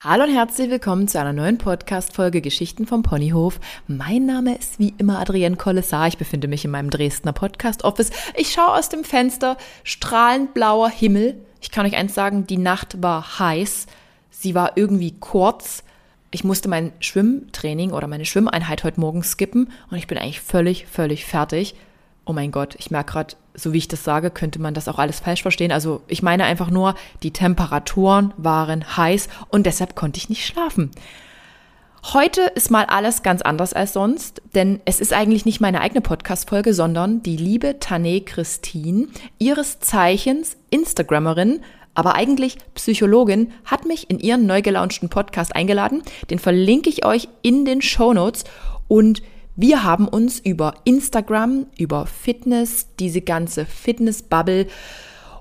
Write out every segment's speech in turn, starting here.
Hallo und herzlich willkommen zu einer neuen Podcast-Folge Geschichten vom Ponyhof. Mein Name ist wie immer Adrienne Kollessar. Ich befinde mich in meinem Dresdner Podcast-Office. Ich schaue aus dem Fenster, strahlend blauer Himmel. Ich kann euch eins sagen, die Nacht war heiß. Sie war irgendwie kurz. Ich musste mein Schwimmtraining oder meine Schwimmeinheit heute Morgen skippen und ich bin eigentlich völlig, völlig fertig. Oh mein Gott, ich merke gerade, so wie ich das sage, könnte man das auch alles falsch verstehen. Also ich meine einfach nur, die Temperaturen waren heiß und deshalb konnte ich nicht schlafen. Heute ist mal alles ganz anders als sonst, denn es ist eigentlich nicht meine eigene Podcast-Folge, sondern die liebe Tane Christine, ihres Zeichens Instagrammerin, aber eigentlich Psychologin, hat mich in ihren neu gelaunchten Podcast eingeladen. Den verlinke ich euch in den Show Notes und wir haben uns über Instagram, über Fitness, diese ganze Fitness-Bubble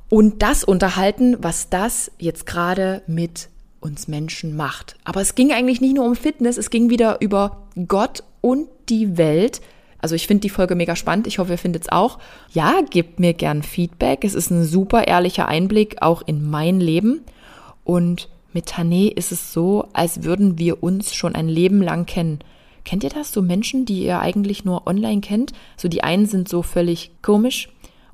und das unterhalten, was das jetzt gerade mit uns Menschen macht. Aber es ging eigentlich nicht nur um Fitness, es ging wieder über Gott und die Welt. Also ich finde die Folge mega spannend. Ich hoffe, ihr findet es auch. Ja, gebt mir gern Feedback. Es ist ein super ehrlicher Einblick auch in mein Leben. Und mit Tane ist es so, als würden wir uns schon ein Leben lang kennen. Kennt ihr das? So Menschen, die ihr eigentlich nur online kennt? So die einen sind so völlig komisch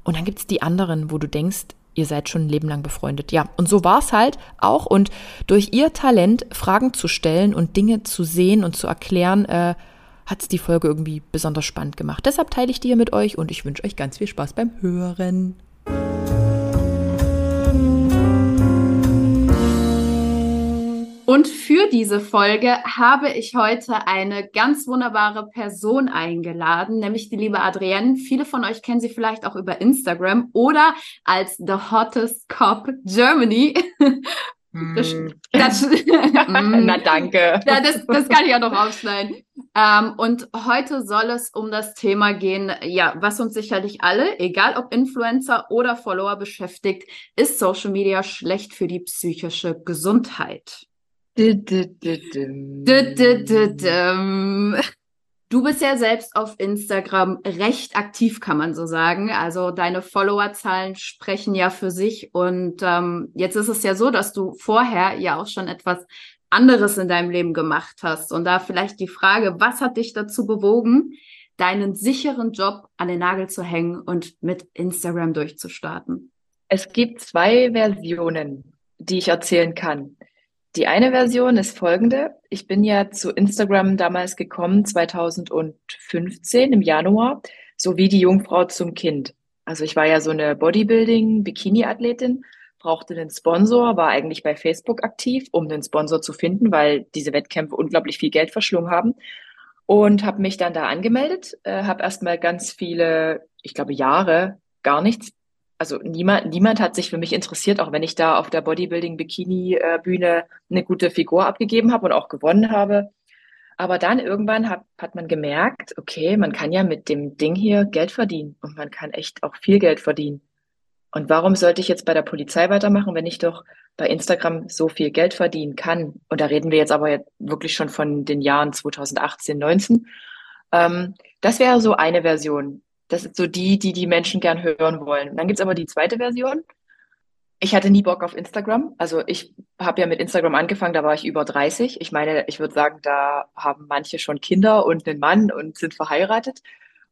und dann gibt es die anderen, wo du denkst, ihr seid schon ein Leben lang befreundet. Ja, und so war es halt auch. Und durch ihr Talent, Fragen zu stellen und Dinge zu sehen und zu erklären, äh, hat es die Folge irgendwie besonders spannend gemacht. Deshalb teile ich die hier mit euch und ich wünsche euch ganz viel Spaß beim Hören. Und für diese Folge habe ich heute eine ganz wunderbare Person eingeladen, nämlich die liebe Adrienne. Viele von euch kennen sie vielleicht auch über Instagram oder als The Hottest Cop Germany. Das, mm. das, Na danke. Das, das kann ich auch noch aufschneiden. Ähm, und heute soll es um das Thema gehen, ja, was uns sicherlich alle, egal ob Influencer oder Follower beschäftigt, ist Social Media schlecht für die psychische Gesundheit? Du bist ja selbst auf Instagram recht aktiv, kann man so sagen. Also deine Followerzahlen sprechen ja für sich. Und ähm, jetzt ist es ja so, dass du vorher ja auch schon etwas anderes in deinem Leben gemacht hast. Und da vielleicht die Frage, was hat dich dazu bewogen, deinen sicheren Job an den Nagel zu hängen und mit Instagram durchzustarten? Es gibt zwei Versionen, die ich erzählen kann. Die eine Version ist folgende. Ich bin ja zu Instagram damals gekommen, 2015 im Januar, sowie die Jungfrau zum Kind. Also ich war ja so eine Bodybuilding-Bikini-Athletin, brauchte einen Sponsor, war eigentlich bei Facebook aktiv, um einen Sponsor zu finden, weil diese Wettkämpfe unglaublich viel Geld verschlungen haben. Und habe mich dann da angemeldet, äh, habe erstmal ganz viele, ich glaube Jahre, gar nichts also niemand, niemand hat sich für mich interessiert, auch wenn ich da auf der Bodybuilding-Bikini-Bühne eine gute Figur abgegeben habe und auch gewonnen habe. Aber dann irgendwann hat, hat man gemerkt, okay, man kann ja mit dem Ding hier Geld verdienen und man kann echt auch viel Geld verdienen. Und warum sollte ich jetzt bei der Polizei weitermachen, wenn ich doch bei Instagram so viel Geld verdienen kann? Und da reden wir jetzt aber jetzt wirklich schon von den Jahren 2018, 19. Ähm, das wäre so eine Version. Das ist so die, die die Menschen gern hören wollen. Dann gibt's aber die zweite Version. Ich hatte nie Bock auf Instagram. Also ich habe ja mit Instagram angefangen, da war ich über 30. Ich meine, ich würde sagen, da haben manche schon Kinder und einen Mann und sind verheiratet.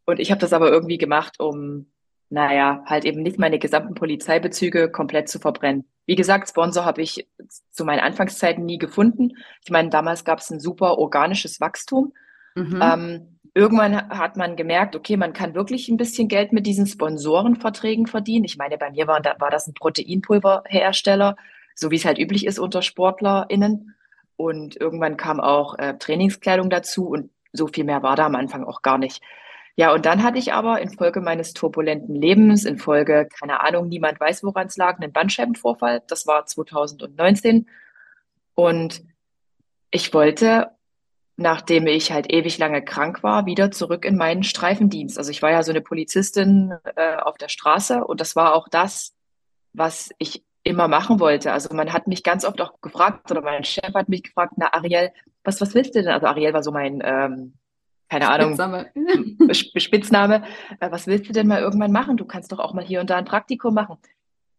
Und ich habe das aber irgendwie gemacht, um, naja, halt eben nicht meine gesamten Polizeibezüge komplett zu verbrennen. Wie gesagt, Sponsor habe ich zu meinen Anfangszeiten nie gefunden. Ich meine, damals gab es ein super organisches Wachstum. Mhm. Ähm, irgendwann hat man gemerkt, okay, man kann wirklich ein bisschen Geld mit diesen Sponsorenverträgen verdienen. Ich meine, bei mir war, war das ein Proteinpulverhersteller, so wie es halt üblich ist unter SportlerInnen. Und irgendwann kam auch äh, Trainingskleidung dazu und so viel mehr war da am Anfang auch gar nicht. Ja, und dann hatte ich aber infolge meines turbulenten Lebens, infolge, keine Ahnung, niemand weiß, woran es lag, einen Bandscheibenvorfall. Das war 2019. Und ich wollte nachdem ich halt ewig lange krank war, wieder zurück in meinen Streifendienst. Also ich war ja so eine Polizistin äh, auf der Straße und das war auch das, was ich immer machen wollte. Also man hat mich ganz oft auch gefragt oder mein Chef hat mich gefragt, na Ariel, was, was willst du denn? Also Ariel war so mein, ähm, keine Spitzname. Ahnung, Spitzname. Äh, was willst du denn mal irgendwann machen? Du kannst doch auch mal hier und da ein Praktikum machen.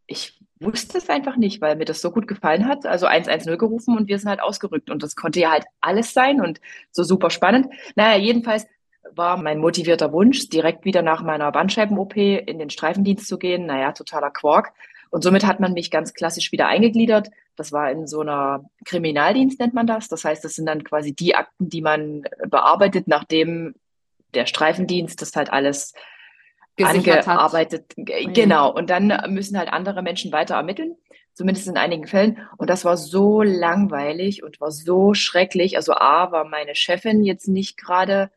Ich wusste es einfach nicht, weil mir das so gut gefallen hat. Also 110 gerufen und wir sind halt ausgerückt. Und das konnte ja halt alles sein und so super spannend. Naja, jedenfalls war mein motivierter Wunsch, direkt wieder nach meiner Bandscheiben-OP in den Streifendienst zu gehen. Naja, totaler Quark. Und somit hat man mich ganz klassisch wieder eingegliedert. Das war in so einer Kriminaldienst, nennt man das. Das heißt, das sind dann quasi die Akten, die man bearbeitet, nachdem der Streifendienst das halt alles angearbeitet. Hat. Oh genau. Und dann müssen halt andere Menschen weiter ermitteln, zumindest in einigen Fällen. Und das war so langweilig und war so schrecklich. Also A war meine Chefin jetzt nicht gerade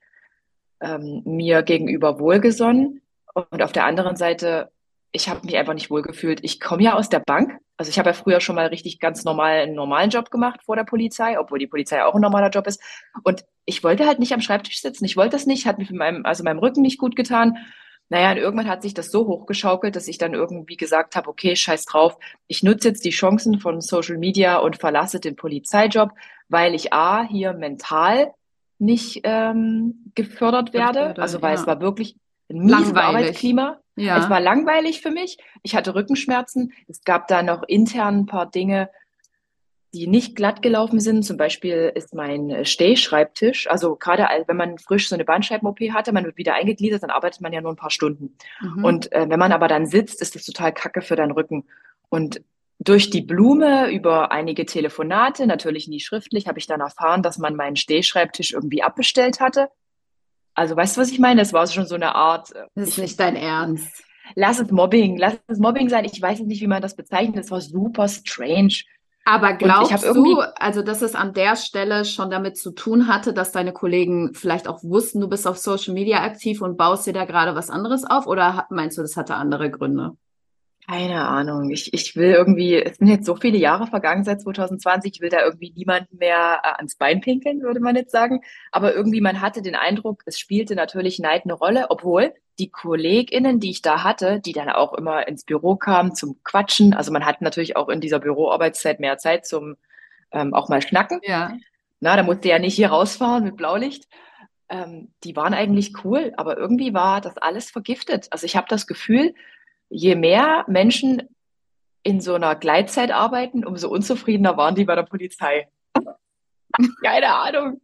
ähm, mir gegenüber wohlgesonnen. Und auf der anderen Seite, ich habe mich einfach nicht wohlgefühlt. Ich komme ja aus der Bank. Also ich habe ja früher schon mal richtig ganz normal einen normalen Job gemacht vor der Polizei, obwohl die Polizei auch ein normaler Job ist. Und ich wollte halt nicht am Schreibtisch sitzen. Ich wollte das nicht, hat mir meinem, also meinem Rücken nicht gut getan. Naja, und irgendwann hat sich das so hochgeschaukelt, dass ich dann irgendwie gesagt habe, okay, scheiß drauf, ich nutze jetzt die Chancen von Social Media und verlasse den Polizeijob, weil ich A, hier mental nicht ähm, gefördert werde. Gefördert, also weil ja. es war wirklich ein mieses Arbeitsklima. Ja. Es war langweilig für mich. Ich hatte Rückenschmerzen. Es gab da noch intern ein paar Dinge, die nicht glatt gelaufen sind. Zum Beispiel ist mein äh, Stehschreibtisch, also gerade wenn man frisch so eine Bandscheiben-OP hatte, man wird wieder eingegliedert, dann arbeitet man ja nur ein paar Stunden. Mhm. Und äh, wenn man aber dann sitzt, ist das total kacke für deinen Rücken. Und durch die Blume über einige Telefonate, natürlich nie schriftlich, habe ich dann erfahren, dass man meinen Stehschreibtisch irgendwie abbestellt hatte. Also weißt du, was ich meine? Das war schon so eine Art. Äh, das ist nicht dein Ernst. Lass es Mobbing, lass es Mobbing sein. Ich weiß nicht, wie man das bezeichnet. Das war super strange. Aber glaubst du, also dass es an der Stelle schon damit zu tun hatte, dass deine Kollegen vielleicht auch wussten, du bist auf Social Media aktiv und baust dir da gerade was anderes auf? Oder meinst du, das hatte andere Gründe? Keine Ahnung. Ich, ich will irgendwie, es sind jetzt so viele Jahre vergangen seit 2020, ich will da irgendwie niemanden mehr äh, ans Bein pinkeln, würde man jetzt sagen. Aber irgendwie, man hatte den Eindruck, es spielte natürlich Neid eine Rolle, obwohl die KollegInnen, die ich da hatte, die dann auch immer ins Büro kamen zum Quatschen, also man hat natürlich auch in dieser Büroarbeitszeit mehr Zeit zum ähm, auch mal schnacken. Ja. Na, da musste ja nicht hier rausfahren mit Blaulicht. Ähm, die waren eigentlich cool, aber irgendwie war das alles vergiftet. Also ich habe das Gefühl, je mehr Menschen in so einer Gleitzeit arbeiten, umso unzufriedener waren die bei der Polizei. Keine Ahnung.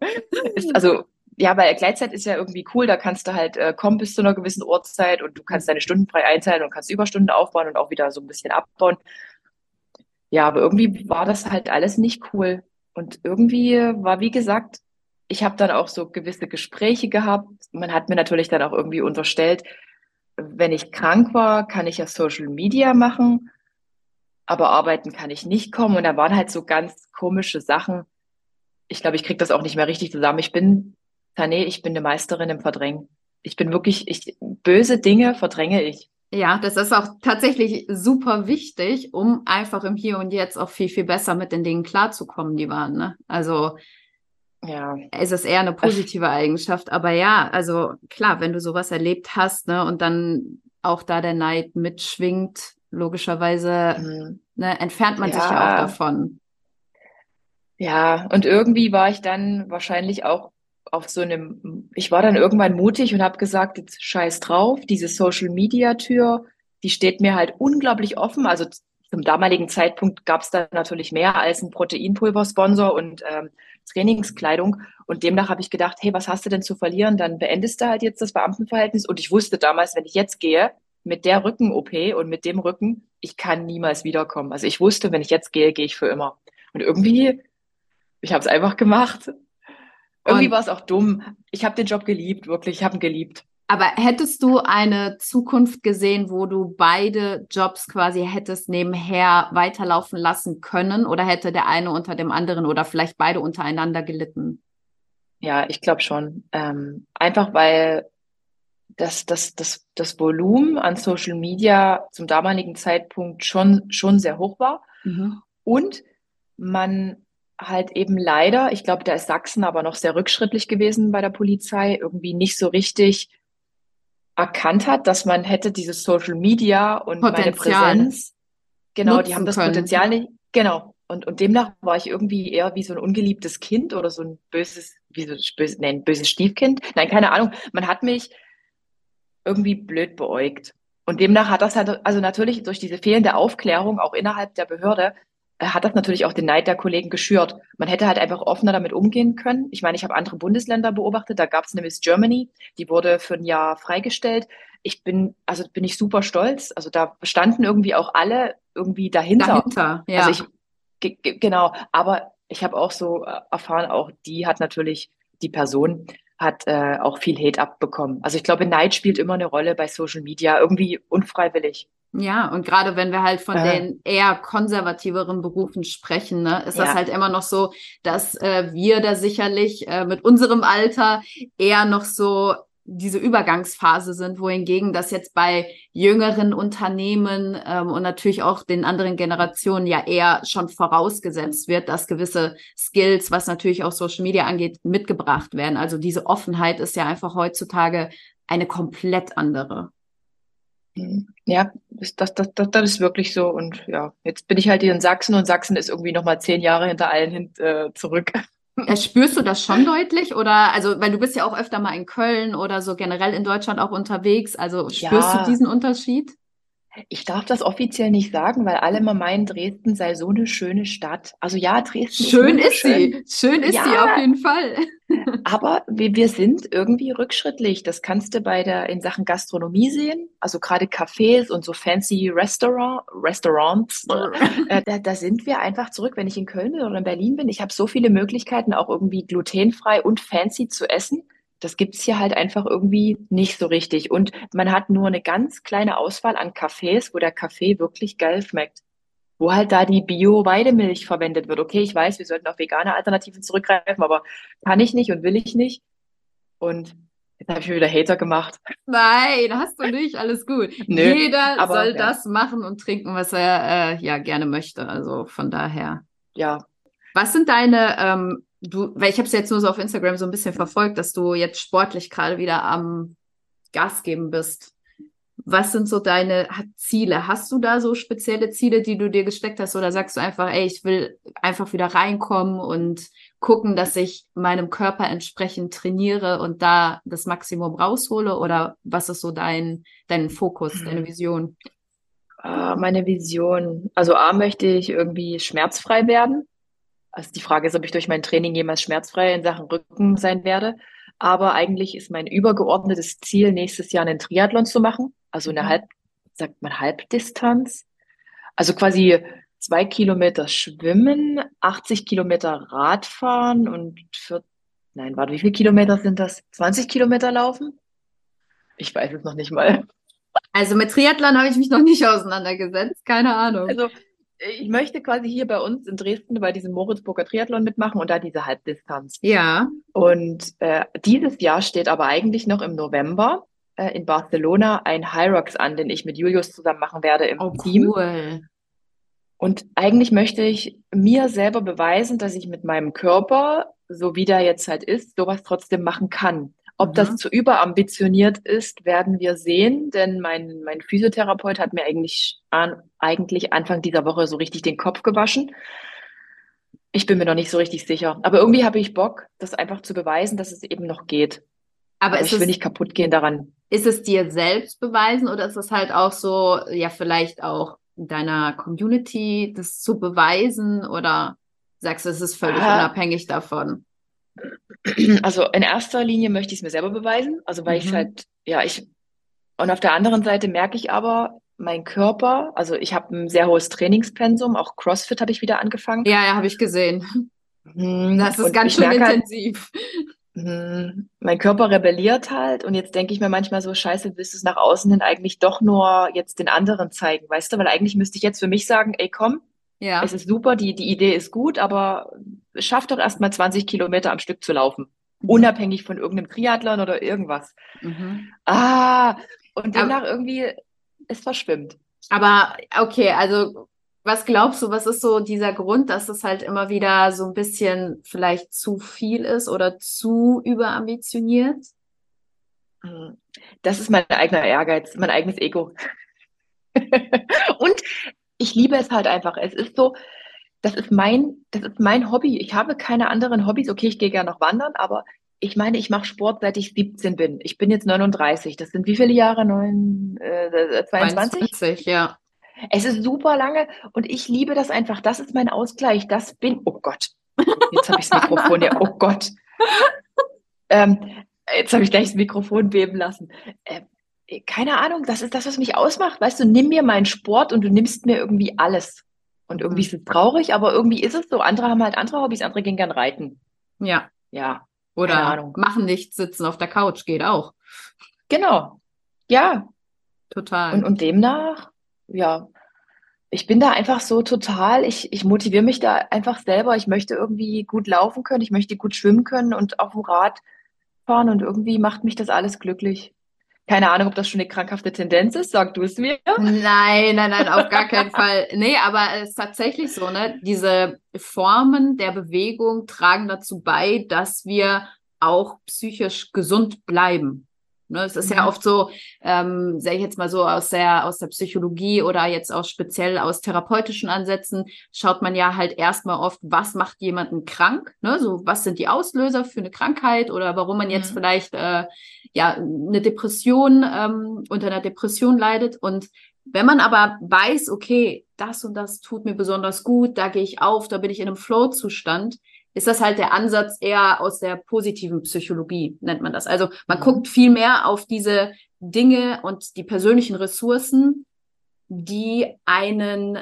Also, ja, weil Gleitzeit ist ja irgendwie cool, da kannst du halt äh, kommen bis zu einer gewissen Uhrzeit und du kannst deine Stunden frei einteilen und kannst Überstunden aufbauen und auch wieder so ein bisschen abbauen. Ja, aber irgendwie war das halt alles nicht cool. Und irgendwie war, wie gesagt, ich habe dann auch so gewisse Gespräche gehabt. Man hat mir natürlich dann auch irgendwie unterstellt, wenn ich krank war, kann ich ja Social Media machen, aber arbeiten kann ich nicht kommen. Und da waren halt so ganz komische Sachen. Ich glaube, ich kriege das auch nicht mehr richtig zusammen. Ich bin, Tane, ich bin eine Meisterin im Verdrängen. Ich bin wirklich, ich, böse Dinge verdränge ich. Ja, das ist auch tatsächlich super wichtig, um einfach im Hier und Jetzt auch viel, viel besser mit den Dingen klarzukommen, die waren. Ne? Also ja. Es ist eher eine positive Eigenschaft. Aber ja, also klar, wenn du sowas erlebt hast, ne, und dann auch da der Neid mitschwingt, logischerweise mhm. ne, entfernt man ja. sich ja auch davon. Ja, und irgendwie war ich dann wahrscheinlich auch auf so einem, ich war dann irgendwann mutig und habe gesagt, jetzt scheiß drauf, diese Social Media Tür, die steht mir halt unglaublich offen. Also zum damaligen Zeitpunkt gab es da natürlich mehr als ein Proteinpulver-Sponsor und ähm, Trainingskleidung. Und demnach habe ich gedacht, hey, was hast du denn zu verlieren? Dann beendest du halt jetzt das Beamtenverhältnis. Und ich wusste damals, wenn ich jetzt gehe, mit der Rücken-OP und mit dem Rücken, ich kann niemals wiederkommen. Also ich wusste, wenn ich jetzt gehe, gehe ich für immer. Und irgendwie, ich habe es einfach gemacht. Irgendwie war es auch dumm. Ich habe den Job geliebt, wirklich. Ich habe ihn geliebt. Aber hättest du eine Zukunft gesehen, wo du beide Jobs quasi hättest nebenher weiterlaufen lassen können oder hätte der eine unter dem anderen oder vielleicht beide untereinander gelitten? Ja, ich glaube schon. Ähm, einfach weil das, das, das, das Volumen an Social Media zum damaligen Zeitpunkt schon, schon sehr hoch war. Mhm. Und man halt eben leider, ich glaube, da ist Sachsen aber noch sehr rückschrittlich gewesen bei der Polizei, irgendwie nicht so richtig erkannt hat, dass man hätte dieses Social Media und Potenzial meine Präsenz, genau, die haben das können. Potenzial nicht, genau. Und, und demnach war ich irgendwie eher wie so ein ungeliebtes Kind oder so ein böses, wie so böse, nein, böses Stiefkind. Nein, keine Ahnung. Man hat mich irgendwie blöd beäugt. Und demnach hat das halt, also natürlich durch diese fehlende Aufklärung auch innerhalb der Behörde, hat das natürlich auch den Neid der Kollegen geschürt. Man hätte halt einfach offener damit umgehen können. Ich meine, ich habe andere Bundesländer beobachtet, da gab es eine Miss Germany, die wurde für ein Jahr freigestellt. Ich bin, also bin ich super stolz. Also da standen irgendwie auch alle irgendwie dahinter. Dahinter, ja. Also ich, genau, aber ich habe auch so äh, erfahren, auch die hat natürlich die Person hat äh, auch viel Hate abbekommen. Also ich glaube, Neid spielt immer eine Rolle bei Social Media, irgendwie unfreiwillig. Ja, und gerade wenn wir halt von äh. den eher konservativeren Berufen sprechen, ne, ist ja. das halt immer noch so, dass äh, wir da sicherlich äh, mit unserem Alter eher noch so diese Übergangsphase sind, wohingegen das jetzt bei jüngeren Unternehmen ähm, und natürlich auch den anderen Generationen ja eher schon vorausgesetzt wird, dass gewisse Skills, was natürlich auch Social Media angeht, mitgebracht werden. Also diese Offenheit ist ja einfach heutzutage eine komplett andere. Mhm. Ja, das, das, das, das ist wirklich so. Und ja, jetzt bin ich halt hier in Sachsen und Sachsen ist irgendwie nochmal zehn Jahre hinter allen hin, äh, zurück. Ja, spürst du das schon deutlich? Oder, also, weil du bist ja auch öfter mal in Köln oder so generell in Deutschland auch unterwegs. Also spürst ja. du diesen Unterschied? Ich darf das offiziell nicht sagen, weil alle immer meinen, Dresden sei so eine schöne Stadt. Also ja, Dresden schön ist, ist sie. Schön ist ja, sie auf jeden Fall. aber wir, wir sind irgendwie rückschrittlich. Das kannst du bei der in Sachen Gastronomie sehen. Also gerade Cafés und so fancy Restaurant, Restaurants. äh, da, da sind wir einfach zurück. Wenn ich in Köln oder in Berlin bin, ich habe so viele Möglichkeiten, auch irgendwie glutenfrei und fancy zu essen das gibt's hier halt einfach irgendwie nicht so richtig. Und man hat nur eine ganz kleine Auswahl an Cafés, wo der Kaffee wirklich geil schmeckt. Wo halt da die Bio-Weidemilch verwendet wird. Okay, ich weiß, wir sollten auf vegane Alternativen zurückgreifen, aber kann ich nicht und will ich nicht. Und jetzt habe ich mir wieder Hater gemacht. Nein, hast du nicht, alles gut. Nö, Jeder aber, soll ja. das machen und trinken, was er äh, ja gerne möchte. Also von daher. Ja. Was sind deine ähm, du, weil ich habe es jetzt nur so auf Instagram so ein bisschen verfolgt, dass du jetzt sportlich gerade wieder am Gas geben bist. Was sind so deine Ziele? Hast du da so spezielle Ziele, die du dir gesteckt hast? Oder sagst du einfach, ey, ich will einfach wieder reinkommen und gucken, dass ich meinem Körper entsprechend trainiere und da das Maximum raushole? Oder was ist so dein, dein Fokus, deine Vision? Uh, meine Vision. Also A möchte ich irgendwie schmerzfrei werden. Also die Frage ist, ob ich durch mein Training jemals schmerzfrei in Sachen Rücken sein werde. Aber eigentlich ist mein übergeordnetes Ziel, nächstes Jahr einen Triathlon zu machen. Also eine mhm. Halb, sagt man Halbdistanz. Also quasi zwei Kilometer schwimmen, 80 Kilometer Radfahren und für, nein, warte, wie viele Kilometer sind das? 20 Kilometer laufen? Ich weiß es noch nicht mal. Also mit Triathlon habe ich mich noch nicht auseinandergesetzt, keine Ahnung. Also ich möchte quasi hier bei uns in Dresden bei diesem Moritzburger Triathlon mitmachen und da diese Halbdistanz. Ja. Und äh, dieses Jahr steht aber eigentlich noch im November äh, in Barcelona ein Hyrox an, den ich mit Julius zusammen machen werde im oh, Team. Cool. Und eigentlich möchte ich mir selber beweisen, dass ich mit meinem Körper, so wie der jetzt halt ist, sowas trotzdem machen kann. Ob mhm. das zu überambitioniert ist, werden wir sehen, denn mein, mein Physiotherapeut hat mir eigentlich, an, eigentlich Anfang dieser Woche so richtig den Kopf gewaschen. Ich bin mir noch nicht so richtig sicher. Aber irgendwie habe ich Bock, das einfach zu beweisen, dass es eben noch geht. Aber, Aber ich will nicht kaputt gehen daran. Ist es dir selbst beweisen oder ist es halt auch so, ja, vielleicht auch deiner Community das zu beweisen oder sagst du, es ist völlig ah. unabhängig davon? Also in erster Linie möchte ich es mir selber beweisen, also weil mhm. ich halt, ja, ich, und auf der anderen Seite merke ich aber, mein Körper, also ich habe ein sehr hohes Trainingspensum, auch CrossFit habe ich wieder angefangen. Ja, ja, habe ich gesehen. Mhm. Das ist und ganz schön halt, intensiv. Halt, mein Körper rebelliert halt und jetzt denke ich mir manchmal so, scheiße, willst du es nach außen hin eigentlich doch nur jetzt den anderen zeigen, weißt du? Weil eigentlich müsste ich jetzt für mich sagen, ey komm, ja. Es ist super, die, die Idee ist gut, aber schaff doch erst mal 20 Kilometer am Stück zu laufen. Mhm. Unabhängig von irgendeinem Triathlon oder irgendwas. Mhm. Ah, und danach irgendwie, es verschwimmt. Aber okay, also was glaubst du, was ist so dieser Grund, dass es halt immer wieder so ein bisschen vielleicht zu viel ist oder zu überambitioniert? Hm. Das ist mein eigener Ehrgeiz, mein eigenes Ego. und ich liebe es halt einfach. Es ist so, das ist mein, das ist mein Hobby. Ich habe keine anderen Hobbys. Okay, ich gehe gerne noch wandern, aber ich meine, ich mache Sport, seit ich 17 bin. Ich bin jetzt 39. Das sind wie viele Jahre? Neun, äh, 22? 22, ja. Es ist super lange und ich liebe das einfach. Das ist mein Ausgleich. Das bin. Oh Gott. Jetzt habe ich das Mikrofon ja. Oh Gott. Ähm, jetzt habe ich gleich das Mikrofon beben lassen. Äh, keine Ahnung, das ist das, was mich ausmacht. Weißt du, nimm mir meinen Sport und du nimmst mir irgendwie alles. Und irgendwie ist es traurig, aber irgendwie ist es so. Andere haben halt andere Hobbys, andere gehen gern reiten. Ja. Ja. Oder machen nichts, sitzen auf der Couch, geht auch. Genau. Ja. Total. Und, und demnach, ja, ich bin da einfach so total, ich, ich motiviere mich da einfach selber. Ich möchte irgendwie gut laufen können, ich möchte gut schwimmen können und auf dem Rad fahren und irgendwie macht mich das alles glücklich. Keine Ahnung, ob das schon eine krankhafte Tendenz ist. Sag du es mir. Nein, nein, nein, auf gar keinen Fall. Nee, aber es ist tatsächlich so, ne? Diese Formen der Bewegung tragen dazu bei, dass wir auch psychisch gesund bleiben. Ne, es ist ja mhm. oft so, ähm, sage ich jetzt mal so aus der aus der Psychologie oder jetzt auch speziell aus therapeutischen Ansätzen schaut man ja halt erstmal oft, was macht jemanden krank, ne? So was sind die Auslöser für eine Krankheit oder warum man jetzt mhm. vielleicht äh, ja eine Depression ähm, unter einer Depression leidet und wenn man aber weiß, okay, das und das tut mir besonders gut, da gehe ich auf, da bin ich in einem Flow-Zustand, ist das halt der Ansatz eher aus der positiven Psychologie, nennt man das. Also man mhm. guckt viel mehr auf diese Dinge und die persönlichen Ressourcen, die einen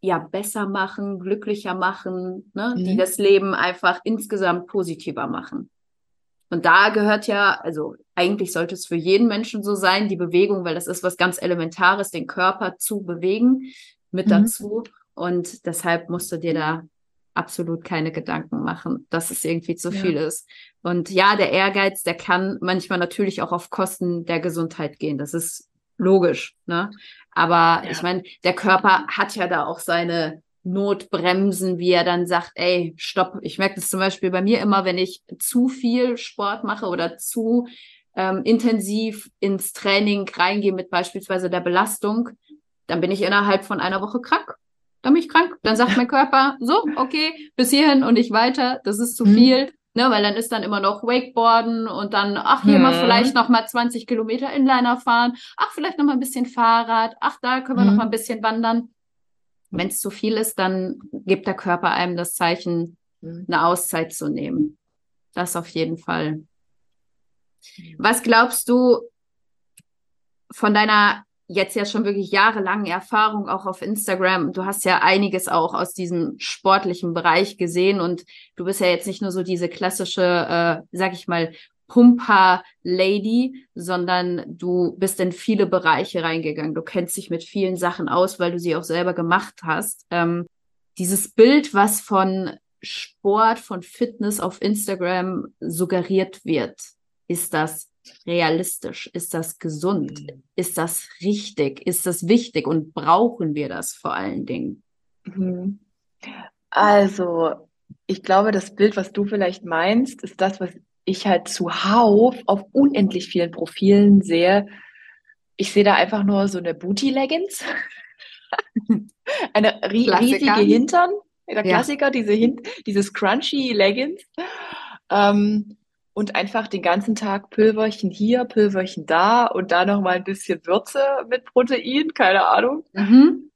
ja besser machen, glücklicher machen, ne? Mhm. die das Leben einfach insgesamt positiver machen. Und da gehört ja, also eigentlich sollte es für jeden Menschen so sein, die Bewegung, weil das ist was ganz Elementares, den Körper zu bewegen, mit mhm. dazu. Und deshalb musst du dir da absolut keine Gedanken machen, dass es irgendwie zu ja. viel ist. Und ja, der Ehrgeiz, der kann manchmal natürlich auch auf Kosten der Gesundheit gehen. Das ist logisch, ne? Aber ja. ich meine, der Körper hat ja da auch seine Notbremsen, wie er dann sagt, ey, stopp. Ich merke das zum Beispiel bei mir immer, wenn ich zu viel Sport mache oder zu ähm, intensiv ins Training reingehe mit beispielsweise der Belastung, dann bin ich innerhalb von einer Woche krank dann bin ich krank. Dann sagt mein Körper, so, okay, bis hierhin und nicht weiter, das ist zu mhm. viel. Ne, weil dann ist dann immer noch Wakeboarden und dann, ach, hier mhm. mal vielleicht noch mal 20 Kilometer Inliner fahren, ach, vielleicht noch mal ein bisschen Fahrrad, ach, da können wir mhm. noch mal ein bisschen wandern. Wenn es zu viel ist, dann gibt der Körper einem das Zeichen, mhm. eine Auszeit zu nehmen. Das auf jeden Fall. Was glaubst du von deiner jetzt ja schon wirklich jahrelange Erfahrung auch auf Instagram. Du hast ja einiges auch aus diesem sportlichen Bereich gesehen und du bist ja jetzt nicht nur so diese klassische, äh, sag ich mal, Pumper-Lady, sondern du bist in viele Bereiche reingegangen. Du kennst dich mit vielen Sachen aus, weil du sie auch selber gemacht hast. Ähm, dieses Bild, was von Sport, von Fitness auf Instagram suggeriert wird, ist das realistisch? Ist das gesund? Mhm. Ist das richtig? Ist das wichtig? Und brauchen wir das vor allen Dingen? Mhm. Also, ich glaube, das Bild, was du vielleicht meinst, ist das, was ich halt zuhauf auf unendlich vielen Profilen sehe. Ich sehe da einfach nur so eine Booty-Leggings, eine ri riesige Hintern, der Klassiker, ja. diese Hin diese scrunchy Leggings. Ähm, und einfach den ganzen Tag Pülverchen hier, Pülverchen da und da noch mal ein bisschen Würze mit Protein, keine Ahnung. Mhm.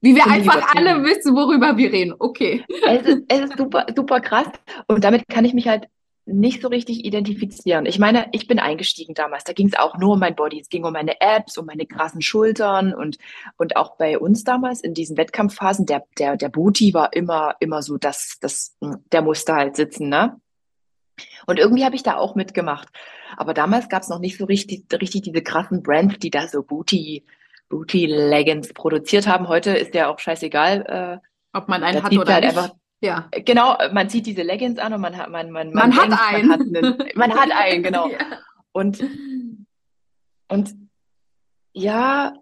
Wie wir einfach alle wissen, worüber wir reden. Okay. Es ist, es ist super, super krass. Und damit kann ich mich halt nicht so richtig identifizieren. Ich meine, ich bin eingestiegen damals. Da ging es auch nur um mein Body. Es ging um meine Apps, um meine krassen Schultern und, und auch bei uns damals in diesen Wettkampfphasen, der, der, der Booty war immer, immer so, dass, dass der musste halt sitzen, ne? Und irgendwie habe ich da auch mitgemacht. Aber damals gab es noch nicht so richtig, richtig diese krassen Brands, die da so Booty, Booty Leggings produziert haben. Heute ist ja auch scheißegal, äh, ob man einen hat oder halt nicht. Einfach, ja. Genau, man zieht diese Leggings an und man hat, man, man, man, man hat denkt, einen. Man hat, einen, man hat einen, genau. ja. Und, und ja,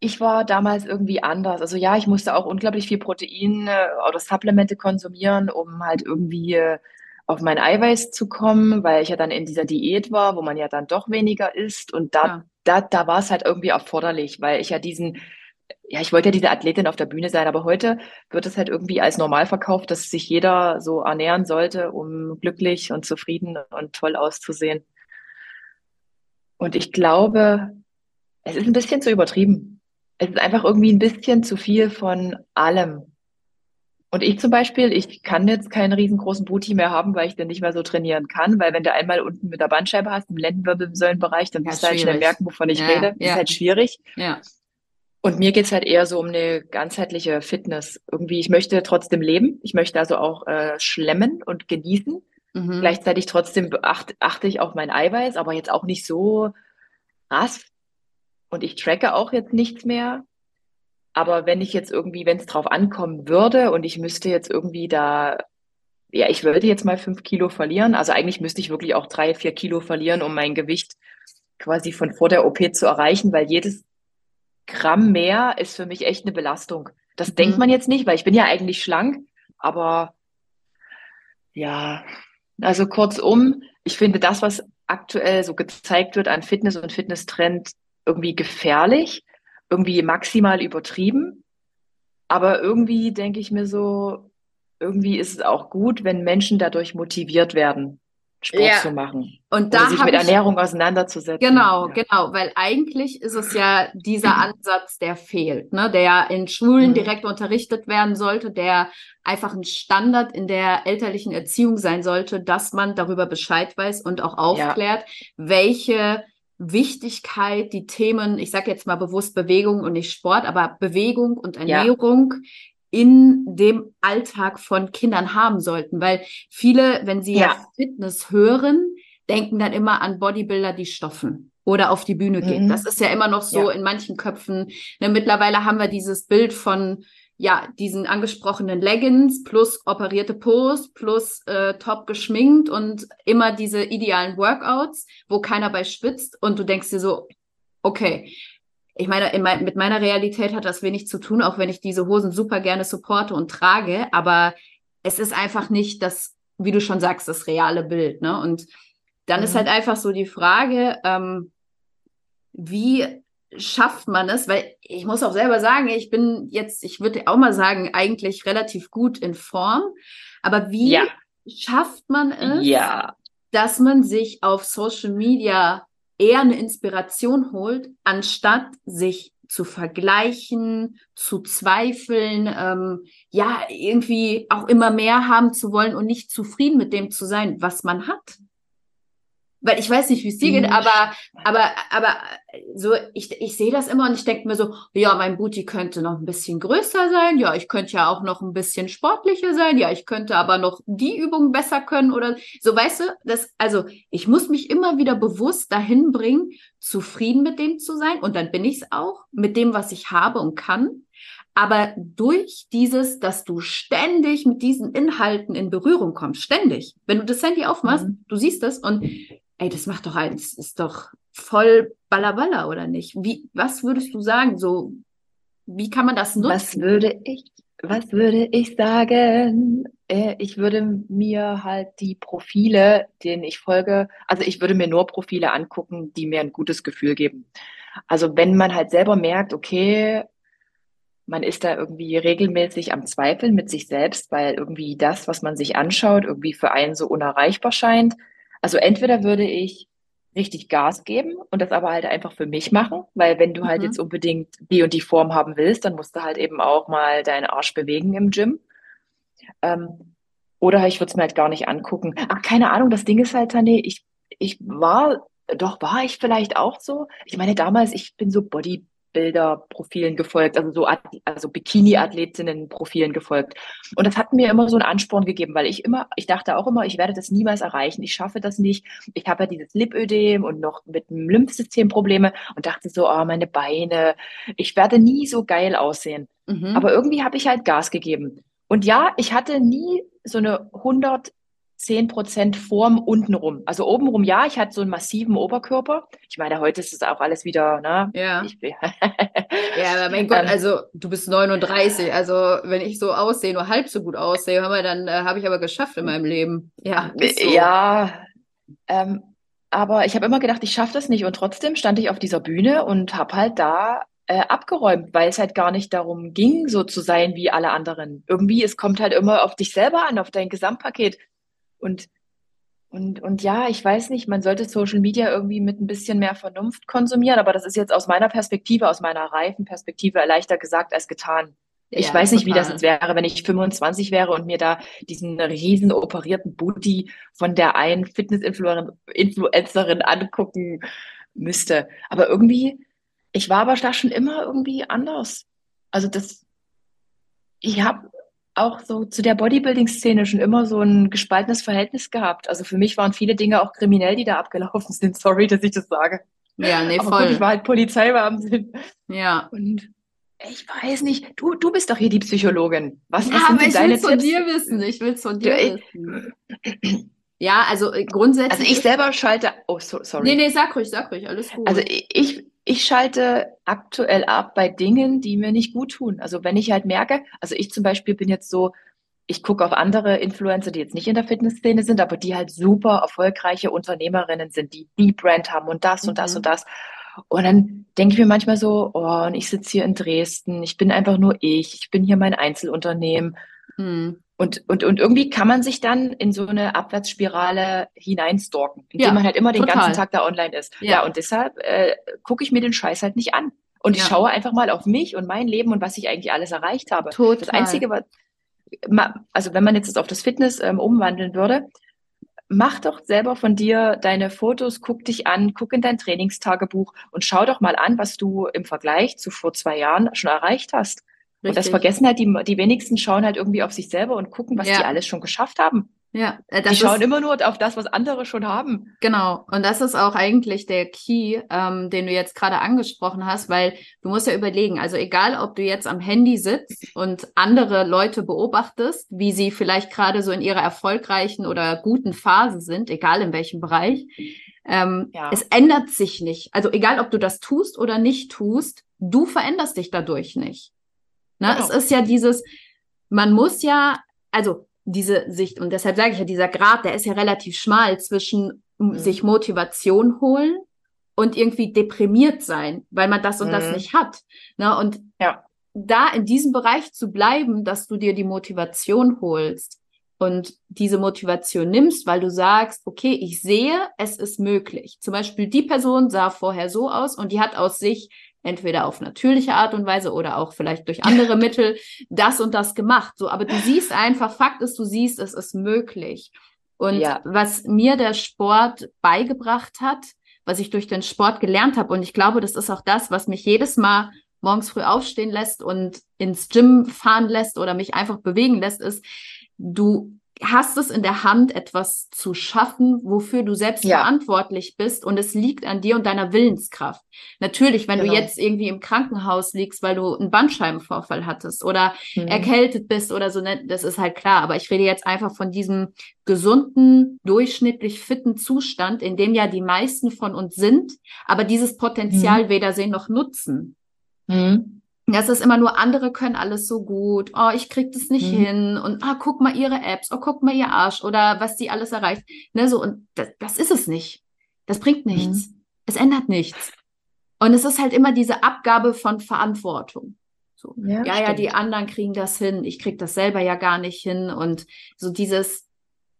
ich war damals irgendwie anders. Also ja, ich musste auch unglaublich viel Protein äh, oder Supplemente konsumieren, um halt irgendwie äh, auf mein Eiweiß zu kommen, weil ich ja dann in dieser Diät war, wo man ja dann doch weniger isst. Und da, ja. da, da war es halt irgendwie erforderlich, weil ich ja diesen ja, ich wollte ja diese Athletin auf der Bühne sein, aber heute wird es halt irgendwie als normal verkauft, dass sich jeder so ernähren sollte, um glücklich und zufrieden und toll auszusehen. Und ich glaube, es ist ein bisschen zu übertrieben. Es ist einfach irgendwie ein bisschen zu viel von allem. Und ich zum Beispiel, ich kann jetzt keinen riesengroßen Booty mehr haben, weil ich dann nicht mehr so trainieren kann, weil wenn du einmal unten mit der Bandscheibe hast, im Lendenwirbelsäulenbereich, dann Ja, musst du halt schnell merken, wovon ich Ja, rede. ja. Ist halt schwierig. Ja. Und mir geht's halt eher so um eine ganzheitliche Fitness. Irgendwie, ich möchte trotzdem leben. Ich möchte also auch äh, schlemmen und genießen. Mhm. Gleichzeitig trotzdem beacht, achte ich auf mein Eiweiß, aber jetzt auch nicht so krass. Und ich tracke auch jetzt nichts mehr. Aber wenn ich jetzt irgendwie, wenn es drauf ankommen würde und ich müsste jetzt irgendwie da, ja, ich würde jetzt mal fünf Kilo verlieren. Also eigentlich müsste ich wirklich auch drei, vier Kilo verlieren, um mein Gewicht quasi von vor der OP zu erreichen, weil jedes Gramm mehr ist für mich echt eine Belastung. Das Mhm. denkt man jetzt nicht, weil ich bin ja eigentlich schlank, aber ja, also kurzum, ich finde das, was aktuell so gezeigt wird an Fitness und Fitnesstrend, irgendwie gefährlich, irgendwie maximal übertrieben. Aber irgendwie denke ich mir so, irgendwie ist es auch gut, wenn Menschen dadurch motiviert werden, Sport Ja. zu machen. Und da sich mit Ernährung auseinanderzusetzen. Genau, Ja. genau, weil eigentlich ist es ja dieser Ansatz, der fehlt, ne, der ja in Schulen Mhm. direkt unterrichtet werden sollte, der einfach ein Standard in der elterlichen Erziehung sein sollte, dass man darüber Bescheid weiß und auch aufklärt, welche Wichtigkeit die Themen, ich sage jetzt mal bewusst Bewegung und nicht Sport, aber Bewegung und Ja. Ernährung in dem Alltag von Kindern haben sollten, weil viele, wenn sie ja, Ja. Fitness hören, denken dann immer an Bodybuilder, die stoffen oder auf die Bühne gehen. Mhm. Das ist ja immer noch so Ja. in manchen Köpfen. Ne, mittlerweile haben wir dieses Bild von ja, diesen angesprochenen Leggings plus operierte Po plus äh, top geschminkt und immer diese idealen Workouts, wo keiner bei schwitzt und du denkst dir so, okay, ich meine, in mein, mit meiner Realität hat das wenig zu tun, auch wenn ich diese Hosen super gerne supporte und trage, aber es ist einfach nicht das, wie du schon sagst, das reale Bild, ne? Und dann ist Mhm. halt einfach so die Frage, ähm, wie schafft man es? Weil ich muss auch selber sagen, ich bin jetzt, ich würde auch mal sagen, eigentlich relativ gut in Form. Aber wie Ja. schafft man es, Ja. dass man sich auf Social Media eher eine Inspiration holt, anstatt sich zu vergleichen, zu zweifeln, ähm, ja, irgendwie auch immer mehr haben zu wollen und nicht zufrieden mit dem zu sein, was man hat. Weil ich weiß nicht, wie es dir geht, Mhm. aber, aber, aber so, ich, ich sehe das immer und ich denke mir so, ja, mein Booty könnte noch ein bisschen größer sein, ja, ich könnte ja auch noch ein bisschen sportlicher sein, ja, ich könnte aber noch die Übung besser können oder so, weißt du, das, also ich muss mich immer wieder bewusst dahin bringen, zufrieden mit dem zu sein und dann bin ich es auch, mit dem, was ich habe und kann. Aber durch dieses, dass du ständig mit diesen Inhalten in Berührung kommst, ständig, wenn du das Handy aufmachst, Mhm. du siehst das und ey, das macht doch eins, ist doch voll Ballaballa, oder nicht? Wie, was würdest du sagen? So, wie kann man das nutzen? Was würde ich, was würde ich sagen? Äh, Ich würde mir halt die Profile, denen ich folge, also ich würde mir nur Profile angucken, die mir ein gutes Gefühl geben. Also wenn man halt selber merkt, okay, man ist da irgendwie regelmäßig am Zweifeln mit sich selbst, weil irgendwie das, was man sich anschaut, irgendwie für einen so unerreichbar scheint. Also entweder würde ich richtig Gas geben und das aber halt einfach für mich machen, weil wenn du halt Mhm. jetzt unbedingt die und die Form haben willst, dann musst du halt eben auch mal deinen Arsch bewegen im Gym. Ähm, oder ich würde es mir halt gar nicht angucken. Ach, keine Ahnung, das Ding ist halt, Tané, ich, ich war, doch war ich vielleicht auch so. Ich meine, damals, ich bin so Bodybuilder-Profilen gefolgt, also so also Bikini-Athletinnen-Profilen gefolgt. Und das hat mir immer so einen Ansporn gegeben, weil ich immer, ich dachte auch immer, ich werde das niemals erreichen. Ich schaffe das nicht. Ich habe ja dieses Lipödem und noch mit dem Lymphsystem Probleme und dachte so, oh, meine Beine, ich werde nie so geil aussehen. Mhm. Aber irgendwie habe ich halt Gas gegeben. Und ja, ich hatte nie so eine 110% Form untenrum. Also obenrum, ja, ich hatte so einen massiven Oberkörper. Ich meine, heute ist es auch alles wieder, ne? ja. Ich bin, Ja, aber mein Gott, Ähm. also du bist 39. Also wenn ich so aussehe, nur halb so gut aussehe, hör mal, dann äh, habe ich aber geschafft in meinem Leben. Ja, ist so. ja, ähm, aber ich habe immer gedacht, ich schaffe das nicht. Und trotzdem stand ich auf dieser Bühne und habe halt da äh, abgeräumt, weil es halt gar nicht darum ging, so zu sein wie alle anderen. Irgendwie, es kommt halt immer auf dich selber an, auf dein Gesamtpaket. Und, und, und ja, ich weiß nicht, man sollte Social Media irgendwie mit ein bisschen mehr Vernunft konsumieren, aber das ist jetzt aus meiner Perspektive, aus meiner reifen Perspektive leichter gesagt als getan. Ich Ja, weiß nicht, wie das total. jetzt wäre, wenn ich 25 wäre und mir da diesen riesen operierten Booty von der einen Fitness-Influencerin angucken müsste. Aber irgendwie, ich war aber da schon immer irgendwie anders. Also das, ich habe auch so zu der Bodybuilding-Szene schon immer so ein gespaltenes Verhältnis gehabt. Also für mich waren viele Dinge auch kriminell, die da abgelaufen sind. Sorry, dass ich das sage. Ja, nee, Aber gut, ich voll. war halt Polizeibeamtin. Ja. Und ich weiß nicht, du, du bist doch hier die Psychologin. Was, Ja, was sind aber denn ich deine will's von dir wissen. Ich will's von dir ey. wissen. Ja, also äh, grundsätzlich. Also ich selber schalte, oh, so, sorry. Nee, nee, sag ruhig, sag ruhig, alles gut. Also ich, ich schalte aktuell ab bei Dingen, die mir nicht gut tun. Also wenn ich halt merke, also ich zum Beispiel bin jetzt so, ich gucke auf andere Influencer, die jetzt nicht in der Fitnessszene sind, aber die halt super erfolgreiche Unternehmerinnen sind, die die Brand haben und das und das Mhm. und das. Und dann denke ich mir manchmal so, oh, und ich sitze hier in Dresden, ich bin einfach nur ich, ich bin hier mein Einzelunternehmen. Hm. Und, und, und irgendwie kann man sich dann in so eine Abwärtsspirale hineinstalken, indem Ja, man halt immer den total. ganzen Tag da online ist. Ja. Ja, und deshalb äh, gucke ich mir den Scheiß halt nicht an. Und ich Ja. schaue einfach mal auf mich und mein Leben und was ich eigentlich alles erreicht habe. Total. Das Einzige, was, also wenn man jetzt das auf das Fitness ähm, umwandeln würde, mach doch selber von dir deine Fotos, guck dich an, guck in dein Trainingstagebuch und schau doch mal an, was du im Vergleich zu vor zwei Jahren schon erreicht hast. Und das Richtig. vergessen halt die, die wenigsten schauen halt irgendwie auf sich selber und gucken, was Ja. die alles schon geschafft haben. Ja, äh, Die das schauen ist, immer nur auf das, was andere schon haben. Genau, und das ist auch eigentlich der Key, ähm, den du jetzt gerade angesprochen hast, weil du musst ja überlegen, also egal, ob du jetzt am Handy sitzt und andere Leute beobachtest, wie sie vielleicht gerade so in ihrer erfolgreichen oder guten Phase sind, egal in welchem Bereich, ähm, Ja. es ändert sich nicht. Also egal, ob du das tust oder nicht tust, du veränderst dich dadurch nicht. Ne? Genau. Es ist ja dieses, man muss ja, also diese Sicht, und deshalb sage ich ja, dieser Grad, der ist ja relativ schmal zwischen Mhm. sich Motivation holen und irgendwie deprimiert sein, weil man das und das Mhm. nicht hat. Ne? Und Ja. da in diesem Bereich zu bleiben, dass du dir die Motivation holst und diese Motivation nimmst, weil du sagst, okay, ich sehe, es ist möglich. Zum Beispiel die Person sah vorher so aus und die hat aus sich entweder auf natürliche Art und Weise oder auch vielleicht durch andere Mittel das und das gemacht. So, aber du siehst einfach, Fakt ist, du siehst, es ist möglich. Und Ja. was mir der Sport beigebracht hat, was ich durch den Sport gelernt habe, und ich glaube, das ist auch das, was mich jedes Mal morgens früh aufstehen lässt und ins Gym fahren lässt oder mich einfach bewegen lässt, ist, du hast es in der Hand, etwas zu schaffen, wofür du selbst Ja. verantwortlich bist und es liegt an dir und deiner Willenskraft. Natürlich, wenn Genau. du jetzt irgendwie im Krankenhaus liegst, weil du einen Bandscheibenvorfall hattest oder Mhm. erkältet bist oder so, ne, das ist halt klar. Aber ich rede jetzt einfach von diesem gesunden, durchschnittlich fitten Zustand, in dem ja die meisten von uns sind, aber dieses Potenzial weder sehen noch nutzen. Mhm. Das ist immer nur, andere können alles so gut. Oh, ich krieg das nicht Mhm. hin. Und ah, guck mal ihre Apps. Oh, guck mal ihr Arsch oder was die alles erreicht. Ne, so, und das, das ist es nicht. Das bringt nichts. Es ändert nichts. Und es ist halt immer diese Abgabe von Verantwortung. So, Ja, ja, ja, die anderen kriegen das hin. Ich krieg das selber ja gar nicht hin. Und so dieses,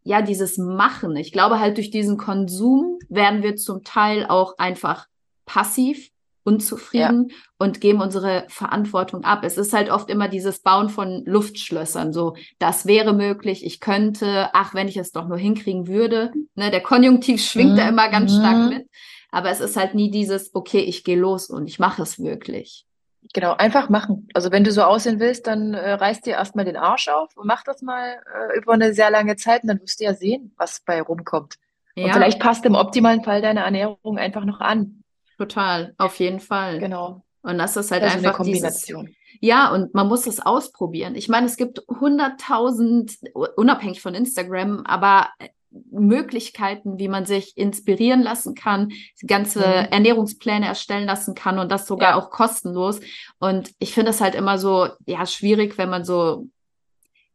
ja, dieses Machen. Ich glaube halt durch diesen Konsum werden wir zum Teil auch einfach passiv, unzufrieden und geben unsere Verantwortung ab. Es ist halt oft immer dieses Bauen von Luftschlössern. So, das wäre möglich, ich könnte, ach, wenn ich es doch nur hinkriegen würde. Ne, der Konjunktiv schwingt da Mhm. immer ganz stark Mhm. mit. Aber es ist halt nie dieses, okay, ich gehe los und ich mache es wirklich. Genau, einfach machen. Also wenn du so aussehen willst, dann äh, reiß dir erstmal den Arsch auf und mach das mal äh, über eine sehr lange Zeit und dann wirst du ja sehen, was bei rumkommt. Und Ja, vielleicht passt im optimalen Fall deine Ernährung einfach noch an. Total, auf jeden Fall. Genau. Und das ist halt Also eine einfach dieses, Kombination. Ja, und man muss es ausprobieren. Ich meine, es gibt hunderttausend, unabhängig von Instagram, aber äh, Möglichkeiten, wie man sich inspirieren lassen kann, ganze Mhm. Ernährungspläne erstellen lassen kann und das sogar Ja. auch kostenlos. Und ich finde es halt immer so, ja, schwierig, wenn man so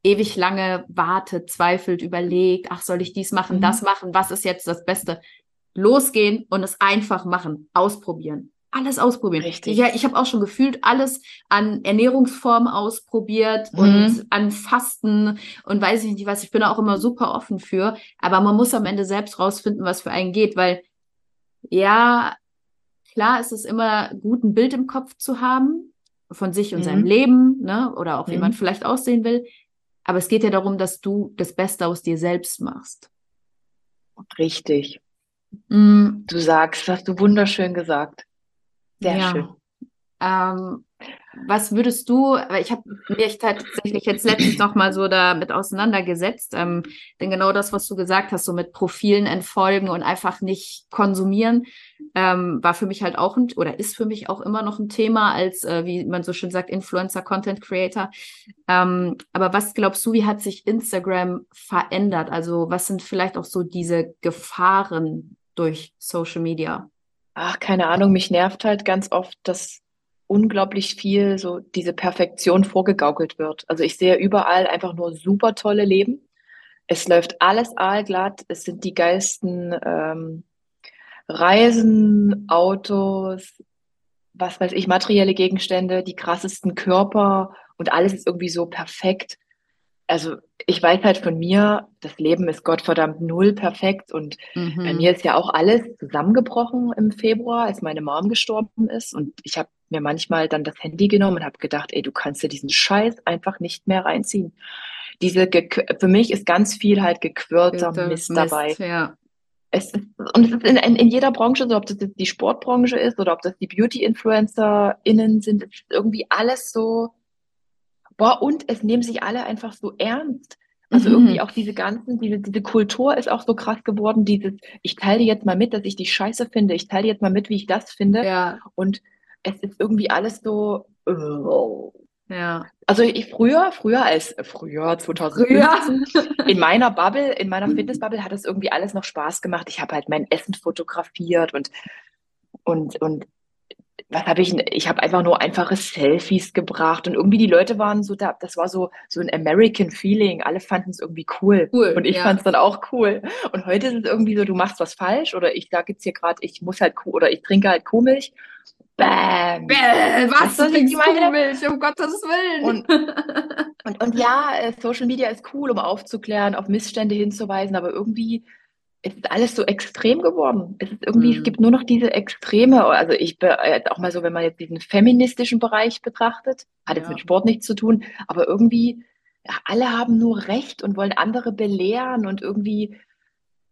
ewig lange wartet, zweifelt, überlegt, ach, soll ich dies machen, Mhm. das machen, was ist jetzt das Beste? Losgehen und es einfach machen, ausprobieren. alles ausprobieren. Richtig. Ja, ich habe auch schon gefühlt alles an Ernährungsformen ausprobiert Mhm. und an Fasten und weiß ich nicht was. Ich bin auch immer super offen für. Aber man muss am Ende selbst rausfinden, was für einen geht, weil ja, klar ist es immer gut, ein Bild im Kopf zu haben von sich und Mhm. seinem Leben, ne? Oder auch wie Mhm. man vielleicht aussehen will. Aber es geht ja darum, dass du das Beste aus dir selbst machst. Richtig. Mm, Du sagst, hast du wunderschön gesagt. Sehr ja. schön. Ähm, was würdest du, weil ich habe mich tatsächlich jetzt letztens noch mal so damit auseinandergesetzt, ähm, denn genau das, was du gesagt hast, so mit Profilen entfolgen und einfach nicht konsumieren, ähm, war für mich halt auch ein, oder ist für mich auch immer noch ein Thema als, äh, wie man so schön sagt, Influencer, Content Creator. Ähm, aber was glaubst du, wie hat sich Instagram verändert? Also was sind vielleicht auch so diese Gefahren durch Social Media? Ach, keine Ahnung, mich nervt halt ganz oft, dass unglaublich viel so diese Perfektion vorgegaukelt wird. Also ich sehe überall einfach nur super tolle Leben. Es läuft alles aalglatt. Es sind die geilsten ähm, Reisen, Autos, was weiß ich, materielle Gegenstände, die krassesten Körper und alles ist irgendwie so perfekt. Also ich weiß halt von mir, das Leben ist Gottverdammt null perfekt und bei Mhm. mir ist ja auch alles zusammengebrochen im Februar, als meine Mom gestorben ist. Und ich habe mir manchmal dann das Handy genommen und habe gedacht, ey, du kannst dir diesen Scheiß einfach nicht mehr reinziehen. Diese, für mich ist ganz viel halt gequirlter Bitte, Mist dabei. ja. Es ist, und es ist in, in, in jeder Branche so, ob das jetzt die Sportbranche ist oder ob das die Beauty-InfluencerInnen sind, es ist irgendwie alles so, boah, und es nehmen sich alle einfach so ernst. Also Mhm. irgendwie auch diese ganzen, diese, diese Kultur ist auch so krass geworden, dieses, ich teile dir jetzt mal mit, dass ich dich scheiße finde, ich teile dir jetzt mal mit, wie ich das finde. Ja, Und es ist irgendwie alles so, äh, ja. also ich früher, früher als, früher, 2015, in meiner Bubble, in meiner Fitnessbubble hat es irgendwie alles noch Spaß gemacht. Ich habe halt mein Essen fotografiert und, und, und was habe ich, ich habe einfach nur einfache Selfies gebracht und irgendwie die Leute waren so da, das war so, so ein American Feeling. Alle fanden es irgendwie cool. Cool, Und ich ja. fand es dann auch cool. Und heute ist es irgendwie so, du machst was falsch oder ich sage jetzt hier gerade, ich muss halt, oder ich trinke halt Kuhmilch. Bam! Bäh, was? Ich meine? Kuhmilch, um Gottes Willen. Und, und, und ja, äh, Social Media ist cool, um aufzuklären, auf Missstände hinzuweisen, aber irgendwie ist es alles so extrem geworden. Es ist irgendwie, Mhm. es gibt nur noch diese Extreme. Also ich be- äh, auch mal so, wenn man jetzt diesen feministischen Bereich betrachtet, hat jetzt Ja. mit Sport nichts zu tun, aber irgendwie, ja, alle haben nur Recht und wollen andere belehren und irgendwie,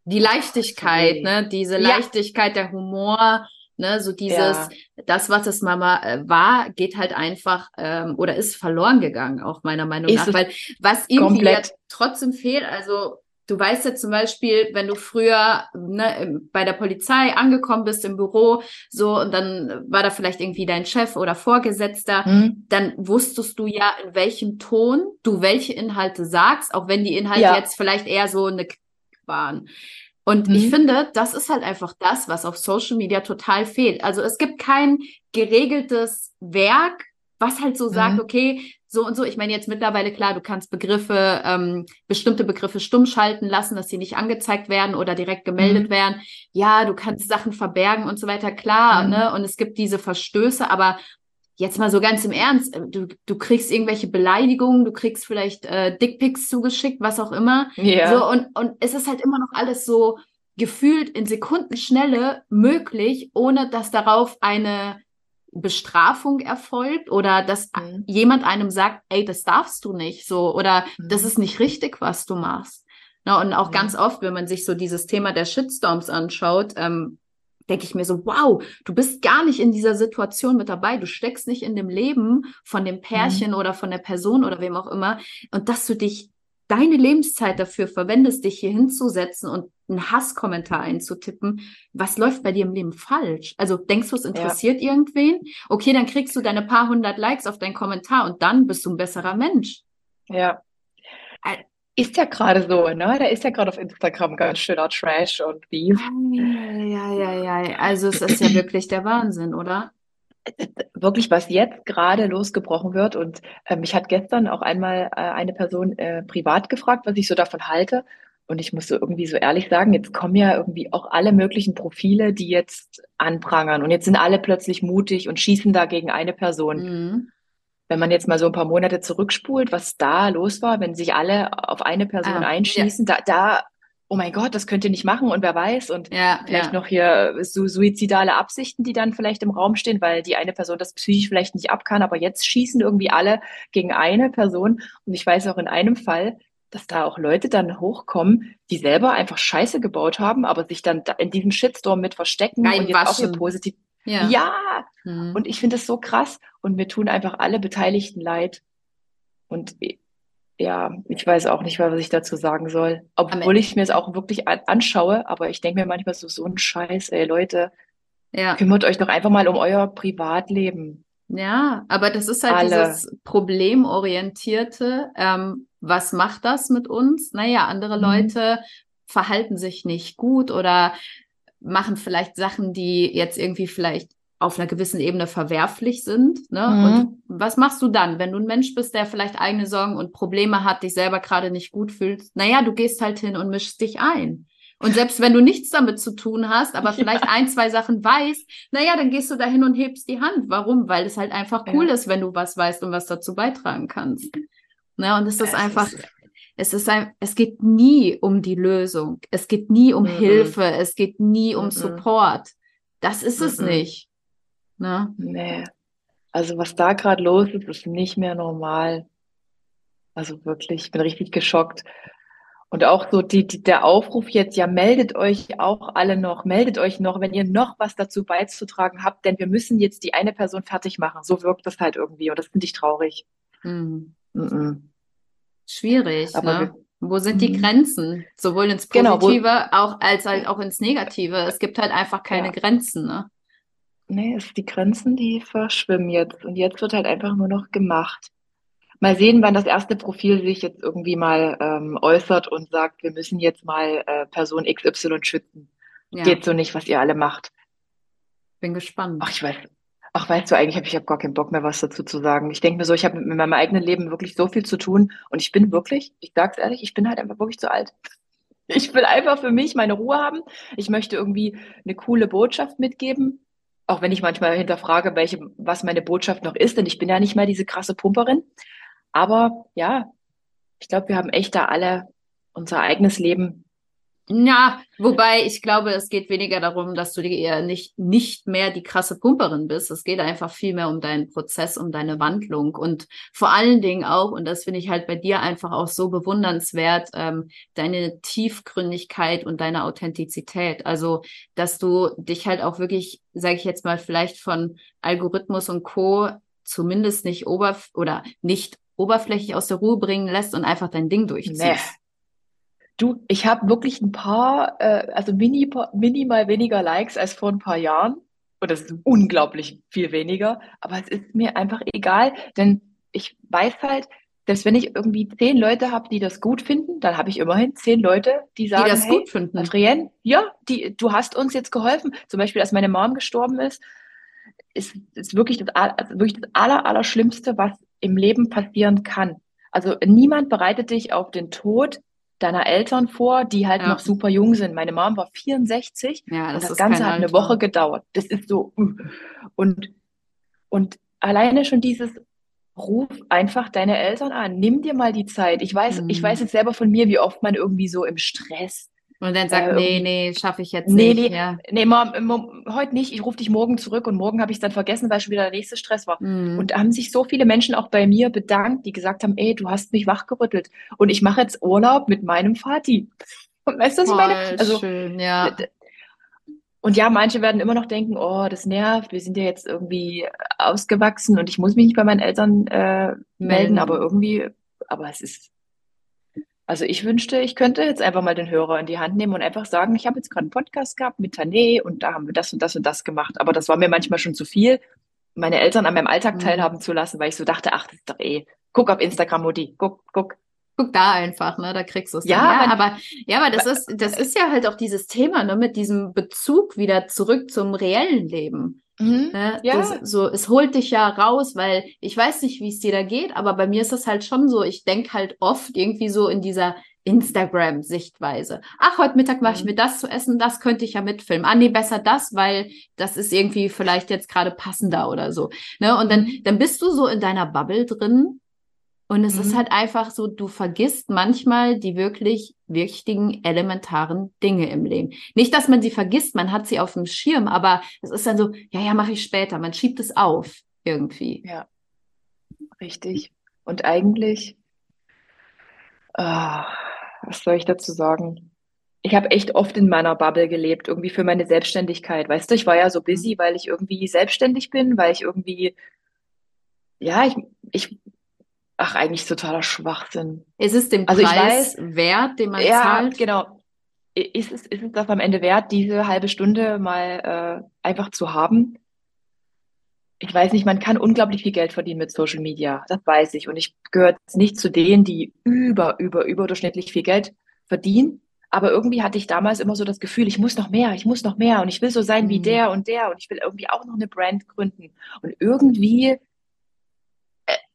Die Leichtigkeit, ne? Diese Ja. Leichtigkeit, der Humor, ne? So dieses, das, was es Mama äh, war, geht halt einfach ähm, oder ist verloren gegangen, auch meiner Meinung Ist nach. Weil was irgendwie trotzdem fehlt, also du weißt ja zum Beispiel, wenn du früher ne, bei der Polizei angekommen bist im Büro, so und dann war da vielleicht irgendwie dein Chef oder Vorgesetzter, hm, dann wusstest du ja, in welchem Ton du welche Inhalte sagst, auch wenn die Inhalte Ja. jetzt vielleicht eher so eine K- waren. Und Mhm. ich finde, das ist halt einfach das, was auf Social Media total fehlt. Also es gibt kein geregeltes Werk, was halt so sagt, Mhm. okay, so und so. Ich meine jetzt mittlerweile klar, du kannst Begriffe, ähm, bestimmte Begriffe stumm schalten lassen, dass sie nicht angezeigt werden oder direkt gemeldet Mhm. werden. Ja, du kannst Sachen verbergen und so weiter, klar, Mhm. ne? Und es gibt diese Verstöße, aber Jetzt mal so ganz im Ernst, äh, du, du kriegst irgendwelche Beleidigungen, du kriegst vielleicht äh, Dickpics zugeschickt, was auch immer. ja, So, und, und es ist halt immer noch alles so gefühlt in Sekundenschnelle möglich, ohne dass darauf eine Bestrafung erfolgt oder dass Mhm. jemand einem sagt, ey, das darfst du nicht, so, oder das Mhm. ist nicht richtig, was du machst. Na, und auch Mhm. ganz oft, wenn man sich so dieses Thema der Shitstorms anschaut, ähm, denke ich mir so, wow, du bist gar nicht in dieser Situation mit dabei, du steckst nicht in dem Leben von dem Pärchen oder von der Person oder wem auch immer und dass du dich deine Lebenszeit dafür verwendest, dich hier hinzusetzen und einen Hasskommentar einzutippen, was läuft bei dir im Leben falsch? Also denkst du, es interessiert irgendwen? Okay, dann kriegst du deine paar hundert Likes auf deinen Kommentar und dann bist du ein besserer Mensch. Ja. Äh, Ist ja gerade so, ne? Da ist ja gerade auf Instagram ganz schöner Trash und Beef. Ja, ja, ja. Also es ist ja wirklich der Wahnsinn, oder? Wirklich, was jetzt gerade losgebrochen wird. Und äh, mich hat gestern auch einmal äh, eine Person äh, privat gefragt, was ich so davon halte. Und ich muss so irgendwie so ehrlich sagen, jetzt kommen ja irgendwie auch alle möglichen Profile, die jetzt anprangern. Und jetzt sind alle plötzlich mutig und schießen da gegen eine Person. Mhm. Wenn man jetzt mal so ein paar Monate zurückspult, was da los war, wenn sich alle auf eine Person Ah, einschießen, da, da, oh mein Gott, das könnt ihr nicht machen und wer weiß. Und Ja, vielleicht ja. noch hier so suizidale Absichten, die dann vielleicht im Raum stehen, weil die eine Person das psychisch vielleicht nicht ab kann, aber jetzt schießen irgendwie alle gegen eine Person. Und ich weiß auch in einem Fall, dass da auch Leute dann hochkommen, die selber einfach Scheiße gebaut haben, aber sich dann da in diesem Shitstorm mit verstecken und jetzt auch hier Reinwaschen. positiv. Ja. Ja, Mhm. und ich finde das so krass und mir tun einfach alle Beteiligten leid. Und ja, ich weiß auch nicht mehr, was ich dazu sagen soll. Obwohl ich mir es auch wirklich an anschaue, aber ich denke mir manchmal so, so ein Scheiß, ey Leute, ja. kümmert euch doch einfach mal um euer Privatleben. Ja, aber das ist halt Alle. dieses Problemorientierte. Ähm, was macht das mit uns? Naja, andere Mhm. Leute verhalten sich nicht gut oder machen vielleicht Sachen, die jetzt irgendwie vielleicht auf einer gewissen Ebene verwerflich sind. Ne? Mhm. Und was machst du dann, wenn du ein Mensch bist, der vielleicht eigene Sorgen und Probleme hat, dich selber gerade nicht gut fühlst? Naja, du gehst halt hin und mischst dich ein. Und selbst wenn du nichts damit zu tun hast, aber Ja. vielleicht ein, zwei Sachen weißt, naja, dann gehst du da hin und hebst die Hand. Warum? Weil es halt einfach cool Ja. ist, wenn du was weißt und was dazu beitragen kannst. Ne? Und es ist Es einfach, ist- es ist ein, es geht nie um die Lösung. Es geht nie um Mhm. Hilfe. Es geht nie um Mhm. Support. Das ist es Mhm. nicht. Ne? Nee. Also was da gerade los ist, ist nicht mehr normal. Also wirklich, ich bin richtig geschockt. Und auch so die, die, der Aufruf jetzt, ja, meldet euch auch alle noch, meldet euch noch, wenn ihr noch was dazu beizutragen habt, denn wir müssen jetzt die eine Person fertig machen. So wirkt das halt irgendwie und das finde ich traurig. Hm. Mhm. Schwierig. Aber ne? Wo sind die Mhm. Grenzen? Sowohl ins Genau, wo- Positive auch, als halt auch ins Negative. Es gibt halt einfach keine Ja. Grenzen. Ne? Nee, es, die Grenzen, die verschwimmen jetzt. Und jetzt wird halt einfach nur noch gemacht. Mal sehen, wann das erste Profil sich jetzt irgendwie mal ähm, äußert und sagt, wir müssen jetzt mal äh, Person XY schützen. Ja, Geht so nicht, was ihr alle macht. bin gespannt. Ach, ich weiß. Ach, weißt du, eigentlich habe ich hab gar keinen Bock mehr, was dazu zu sagen. Ich denke mir so, ich habe mit meinem eigenen Leben wirklich so viel zu tun und ich bin wirklich, ich sag's ehrlich, ich bin halt einfach wirklich zu alt. Ich will einfach für mich meine Ruhe haben. Ich möchte irgendwie eine coole Botschaft mitgeben, auch wenn ich manchmal hinterfrage, welche, was meine Botschaft noch ist, denn ich bin ja nicht mal diese krasse Pumperin. Aber ja, ich glaube, wir haben echt da alle unser eigenes Leben. Ja, wobei ich glaube, es geht weniger darum, dass du dir nicht, nicht mehr die krasse Pumperin bist. Es geht einfach viel mehr um deinen Prozess, um deine Wandlung und vor allen Dingen auch, und das finde ich halt bei dir einfach auch so bewundernswert, ähm, deine Tiefgründigkeit und deine Authentizität. Also, dass du dich halt auch wirklich, sage ich jetzt mal, vielleicht von Algorithmus und Co. zumindest nicht oberf oder nicht oberflächlich aus der Ruhe bringen lässt und einfach dein Ding durchziehst. Nee. Du, ich habe wirklich ein paar, äh, also mini, minimal weniger Likes als vor ein paar Jahren. Und das ist unglaublich viel weniger. Aber es ist mir einfach egal, denn ich weiß halt, selbst wenn ich irgendwie zehn Leute habe, die das gut finden, dann habe ich immerhin zehn Leute, die Die sagen, das hey, gut finden. Adrienne, ja, die, du hast uns jetzt geholfen. Zum Beispiel, als meine Mom gestorben ist, ist, ist wirklich das, also wirklich das Aller, Allerschlimmste, was im Leben passieren kann. Also niemand bereitet dich auf den Tod deiner Eltern vor, die halt Ja. noch super jung sind. Meine Mom war 64 Ja, und das das ist Ganze hat eine. Woche gedauert. Das ist so. uh. Und, und alleine schon dieses Ruf einfach deine Eltern an. Nimm dir mal die Zeit. Ich weiß, ich Mhm. weiß jetzt selber von mir, wie oft man irgendwie so im Stress Und dann sagt, Äh, nee, nee, schaffe ich jetzt Nee, nicht. nee. Ja. Nee, Mom, Mom, heute nicht. Ich rufe dich morgen zurück und morgen habe ich es dann vergessen, weil schon wieder der nächste Stress war. Mhm. Und da haben sich so viele Menschen auch bei mir bedankt, die gesagt haben, ey, du hast mich wachgerüttelt. Und ich mache jetzt Urlaub mit meinem Vati. Und weißt du, was ich meine? Voll Also, schön, ja. und ja, manche werden immer noch denken, oh, das nervt, wir sind ja jetzt irgendwie ausgewachsen und ich muss mich nicht bei meinen Eltern äh, melden, Melden. aber irgendwie, aber es ist, also ich wünschte, ich könnte jetzt einfach mal den Hörer in die Hand nehmen und einfach sagen, ich habe jetzt gerade einen Podcast gehabt mit Tané und da haben wir das und das und das gemacht. Aber das war mir manchmal schon zu viel, meine Eltern an meinem Alltag Mhm. teilhaben zu lassen, weil ich so dachte, ach, das ist doch eh, guck auf Instagram, Mutti, guck, guck. Guck da einfach, ne? Da kriegst du es Ja. Ja, man- aber ja, aber das ist, das ist ja halt auch dieses Thema, ne, mit diesem Bezug wieder zurück zum reellen Leben. Mhm. Ne? Ja. Das, so, es holt dich ja raus, weil ich weiß nicht, wie es dir da geht, aber bei mir ist das halt schon so, ich denke halt oft irgendwie so in dieser Instagram-Sichtweise. Ach, heute Mittag mache ich Mhm. mir das zu essen, das könnte ich ja mitfilmen. Ah, nee, besser das, weil das ist irgendwie vielleicht jetzt gerade passender oder so. Ne? Und dann, Mhm. dann bist du so in deiner Bubble drin und es ist Mhm. halt einfach so, du vergisst manchmal die wirklich wichtigen, elementaren Dinge im Leben. Nicht, dass man sie vergisst, man hat sie auf dem Schirm, aber es ist dann so, ja, ja, mache ich später. Man schiebt es auf irgendwie. Ja, richtig. Und eigentlich, ah, was soll ich dazu sagen? Ich habe echt oft in meiner Bubble gelebt, irgendwie für meine Selbstständigkeit. Weißt du, ich war ja so busy, weil ich irgendwie selbstständig bin, weil ich irgendwie, ja, ich, ich, ach, eigentlich totaler Schwachsinn. Es ist dem Also ich Preis wert, den man Ja, zahlt. genau. Ist es, ist es das am Ende wert, diese halbe Stunde mal äh, einfach zu haben? Ich weiß nicht, man kann unglaublich viel Geld verdienen mit Social Media. Das weiß ich. Und ich gehöre jetzt nicht zu denen, die über, über, überdurchschnittlich viel Geld verdienen. Aber irgendwie hatte ich damals immer so das Gefühl, ich muss noch mehr, ich muss noch mehr und ich will so sein wie Mhm. der und der und ich will irgendwie auch noch eine Brand gründen. Und irgendwie,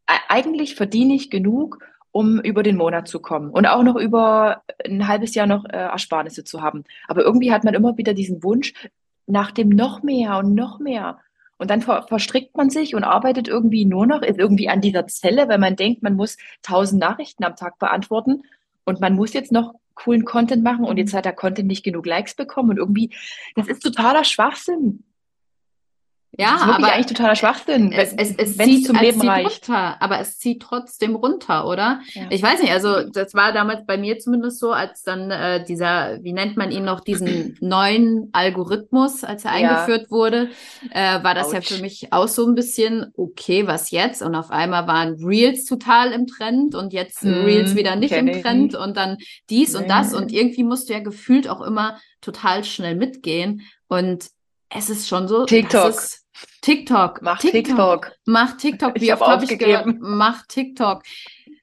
eigentlich verdiene ich genug, um über den Monat zu kommen und auch noch über ein halbes Jahr noch äh, Ersparnisse zu haben. Aber irgendwie hat man immer wieder diesen Wunsch nach dem noch mehr und noch mehr. Und dann ver verstrickt man sich und arbeitet irgendwie nur noch, ist irgendwie an dieser Zelle, weil man denkt, man muss tausend Nachrichten am Tag beantworten und man muss jetzt noch coolen Content machen und jetzt hat der Content nicht genug Likes bekommen und irgendwie, das ist totaler Schwachsinn. Ja, das ist wirklich aber eigentlich totaler Schwachsinn, es, es, es wenn es zieht, zum es Leben zieht reicht. runter, aber es zieht trotzdem runter, oder? Ja. Ich weiß nicht, also das war damals bei mir zumindest so, als dann äh, dieser, wie nennt man ihn noch, diesen neuen Algorithmus, als er Ja. eingeführt wurde, äh, war das ja Autsch. für mich auch so ein bisschen, okay, was jetzt? Und auf einmal waren Reels total im Trend und jetzt Hm, Reels wieder nicht im. Trend und dann dies und das Nee. und irgendwie musst du ja gefühlt auch immer total schnell mitgehen und es ist schon so, TikTok. TikTok. Mach TikTok. Mach TikTok. Ich Wie hab oft habe ich gehört? Mach TikTok.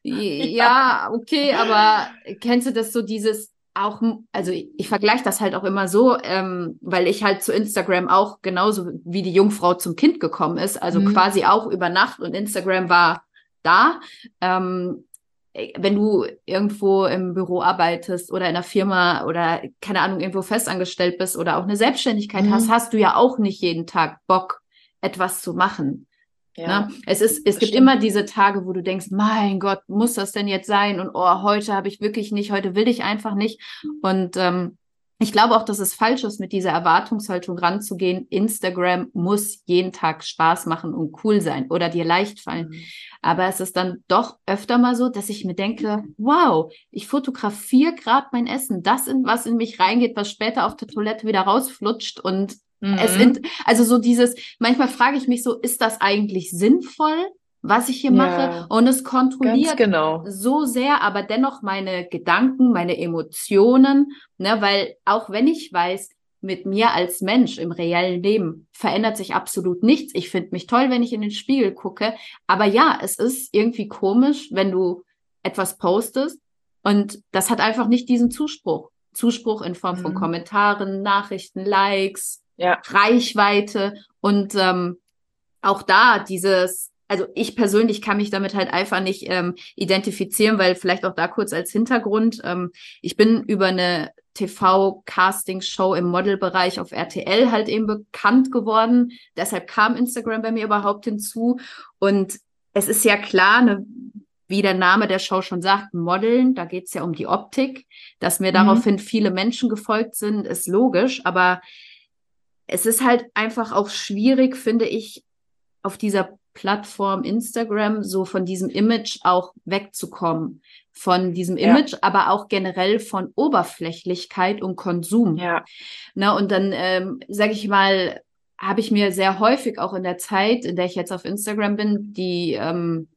Ja, okay, aber kennst du das so dieses auch, also ich, ich vergleiche das halt auch immer so, ähm, weil ich halt zu Instagram auch genauso wie die Jungfrau zum Kind gekommen ist, also Mhm. quasi auch über Nacht und Instagram war da. Ähm, wenn du irgendwo im Büro arbeitest oder in einer Firma oder keine Ahnung, irgendwo festangestellt bist oder auch eine Selbstständigkeit Mhm. hast, hast du ja auch nicht jeden Tag Bock, etwas zu machen. Ja. Ne? Es ist, es gibt stimmt. immer diese Tage, wo du denkst, mein Gott, muss das denn jetzt sein? Und oh, heute habe ich wirklich nicht, heute will ich einfach nicht. Und ähm, ich glaube auch, dass es falsch ist, mit dieser Erwartungshaltung ranzugehen. Instagram muss jeden Tag Spaß machen und cool sein oder dir leicht fallen. Mhm. Aber es ist dann doch öfter mal so, dass ich mir denke, wow, ich fotografiere gerade mein Essen, das, in was in mich reingeht, was später auf der Toilette wieder rausflutscht und es Mhm. sind, also so dieses, manchmal frage ich mich so, ist das eigentlich sinnvoll, was ich hier Ja. mache? Und es kontrolliert genau. so sehr, aber dennoch meine Gedanken, meine Emotionen, ne, weil auch wenn ich weiß, mit mir als Mensch im reellen Leben verändert sich absolut nichts. Ich finde mich toll, wenn ich in den Spiegel gucke. Aber ja, es ist irgendwie komisch, wenn du etwas postest und das hat einfach nicht diesen Zuspruch. Zuspruch in Form von Mhm. Kommentaren, Nachrichten, Likes, Ja. Reichweite und ähm, auch da dieses, also ich persönlich kann mich damit halt einfach nicht ähm, identifizieren, weil vielleicht auch da kurz als Hintergrund, ähm, ich bin über eine TV-Casting-Show im Modelbereich auf RTL halt eben bekannt geworden. Deshalb kam Instagram bei mir überhaupt hinzu. Und es ist ja klar, ne, wie der Name der Show schon sagt, Modeln, da geht es ja um die Optik. Dass mir Mhm. daraufhin viele Menschen gefolgt sind, ist logisch, aber es ist halt einfach auch schwierig, finde ich, auf dieser Plattform Instagram so von diesem Image auch wegzukommen. Von diesem Ja. Image, aber auch generell von Oberflächlichkeit und Konsum. Ja. Ne, und dann, ähm, sage ich mal, habe ich mir sehr häufig auch in der Zeit, in der ich jetzt auf Instagram bin, die, ähm,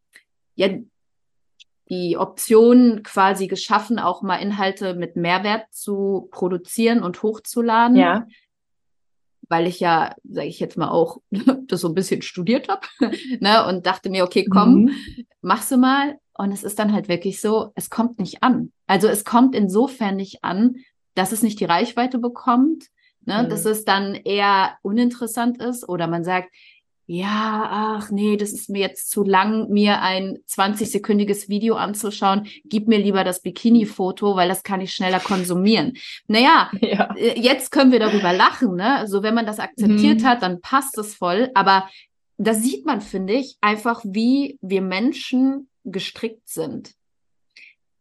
ja, die Option quasi geschaffen, auch mal Inhalte mit Mehrwert zu produzieren und hochzuladen Ja. Weil ich ja, sage ich jetzt mal auch, das so ein bisschen studiert habe, ne, und dachte mir, okay, komm, Mhm. machst du mal. Und es ist dann halt wirklich so, es kommt nicht an. Also es kommt insofern nicht an, dass es nicht die Reichweite bekommt, ne, Mhm. dass es dann eher uninteressant ist oder man sagt, ja, ach nee, das ist mir jetzt zu lang, mir ein 20-sekündiges Video anzuschauen. Gib mir lieber das Bikini-Foto, weil das kann ich schneller konsumieren. Naja, ja. Äh, jetzt können wir darüber lachen, ne? Also wenn man das akzeptiert mhm. hat, dann passt es voll. Aber da sieht man, finde ich, einfach, wie wir Menschen gestrickt sind.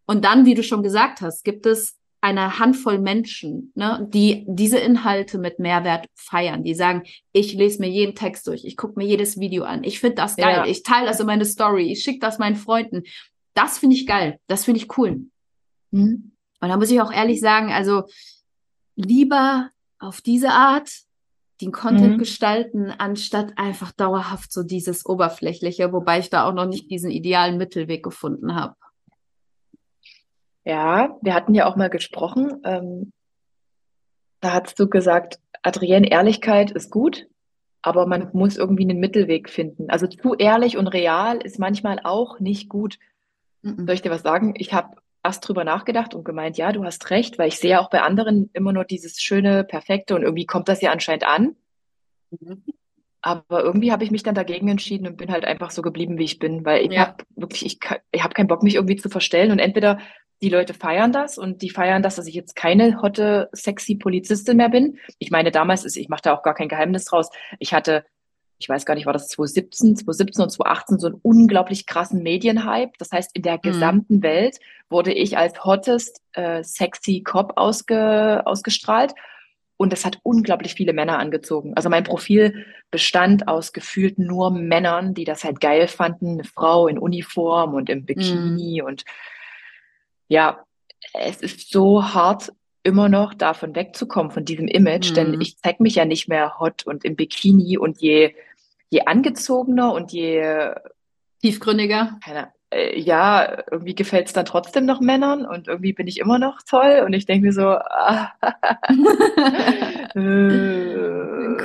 Und dann, wie du schon gesagt hast, gibt es eine Handvoll Menschen, ne, die diese Inhalte mit Mehrwert feiern, die sagen, ich lese mir jeden Text durch, ich gucke mir jedes Video an, ich finde das geil, ja. ich teile das in meine Story, ich schicke das meinen Freunden. Das finde ich geil, das finde ich cool. Mhm. Und da muss ich auch ehrlich sagen, also lieber auf diese Art den Content mhm. gestalten, anstatt einfach dauerhaft so dieses Oberflächliche, wobei ich da auch noch nicht diesen idealen Mittelweg gefunden habe. Ja, wir hatten ja auch mal gesprochen. Ähm, da hast du gesagt, Adrienne, Ehrlichkeit ist gut, aber man muss irgendwie einen Mittelweg finden. Also zu ehrlich und real ist manchmal auch nicht gut. Mhm. Soll ich dir was sagen? Ich habe erst drüber nachgedacht und gemeint, ja, du hast recht, weil ich sehe auch bei anderen immer nur dieses schöne, perfekte und irgendwie kommt das ja anscheinend an. Mhm. Aber irgendwie habe ich mich dann dagegen entschieden und bin halt einfach so geblieben, wie ich bin, weil ich ja. habe wirklich, ich, ich habe keinen Bock, mich irgendwie zu verstellen und entweder die Leute feiern das und die feiern das, dass ich jetzt keine hotte, sexy Polizistin mehr bin. Ich meine, damals ist, ich mache da auch gar kein Geheimnis draus. Ich hatte, ich weiß gar nicht, war das 2017, 2017 und 2018 so einen unglaublich krassen Medienhype. Das heißt, in der mhm. gesamten Welt wurde ich als hottest, äh, sexy Cop ausge, ausgestrahlt. Und das hat unglaublich viele Männer angezogen. Also mein Profil bestand aus gefühlt nur Männern, die das halt geil fanden. Eine Frau in Uniform und im Bikini mm. und ja, es ist so hart, immer noch davon wegzukommen, von diesem Image, mhm. denn ich zeige mich ja nicht mehr hot und im Bikini und je, je angezogener und je tiefgründiger. Keine, äh, ja, irgendwie gefällt es dann trotzdem noch Männern und irgendwie bin ich immer noch toll und ich denke mir so, ah,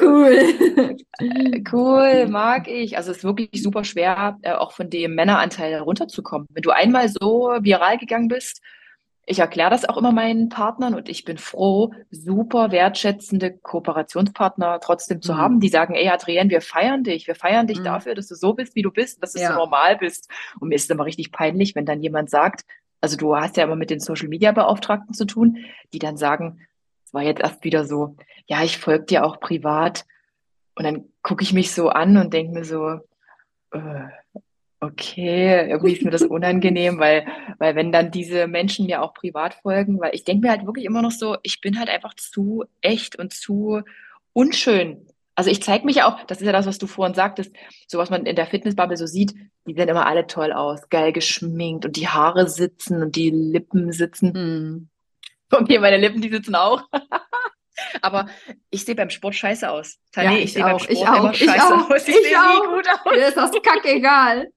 cool. cool, mag ich. Also es ist wirklich super schwer, äh, auch von dem Männeranteil runterzukommen. Wenn du einmal so viral gegangen bist, ich erkläre das auch immer meinen Partnern und ich bin froh, super wertschätzende Kooperationspartner trotzdem zu mhm. haben, die sagen, ey Adrienne, wir feiern dich, wir feiern dich mhm. dafür, dass du so bist, wie du bist, dass du ja. so normal bist. Und mir ist es immer richtig peinlich, wenn dann jemand sagt, also du hast ja immer mit den Social Media Beauftragten zu tun, die dann sagen, es war jetzt erst wieder so, ja, ich folge dir auch privat. Und dann gucke ich mich so an und denke mir so, äh, okay, irgendwie ist mir das unangenehm, weil, weil wenn dann diese Menschen mir auch privat folgen, weil ich denke mir halt wirklich immer noch so, ich bin halt einfach zu echt und zu unschön. Also ich zeige mich ja auch, das ist ja das, was du vorhin sagtest, so was man in der Fitnessbubble so sieht, die sehen immer alle toll aus, geil geschminkt und die Haare sitzen und die Lippen sitzen. Hm. Okay, meine Lippen, die sitzen auch. Aber ich sehe beim Sport scheiße aus. Tanja, ja, ich, ich sehe beim Sport ich auch, immer scheiße ich auch, aus. Ich, ich sehe nie gut aus. Mir ist das kackegal.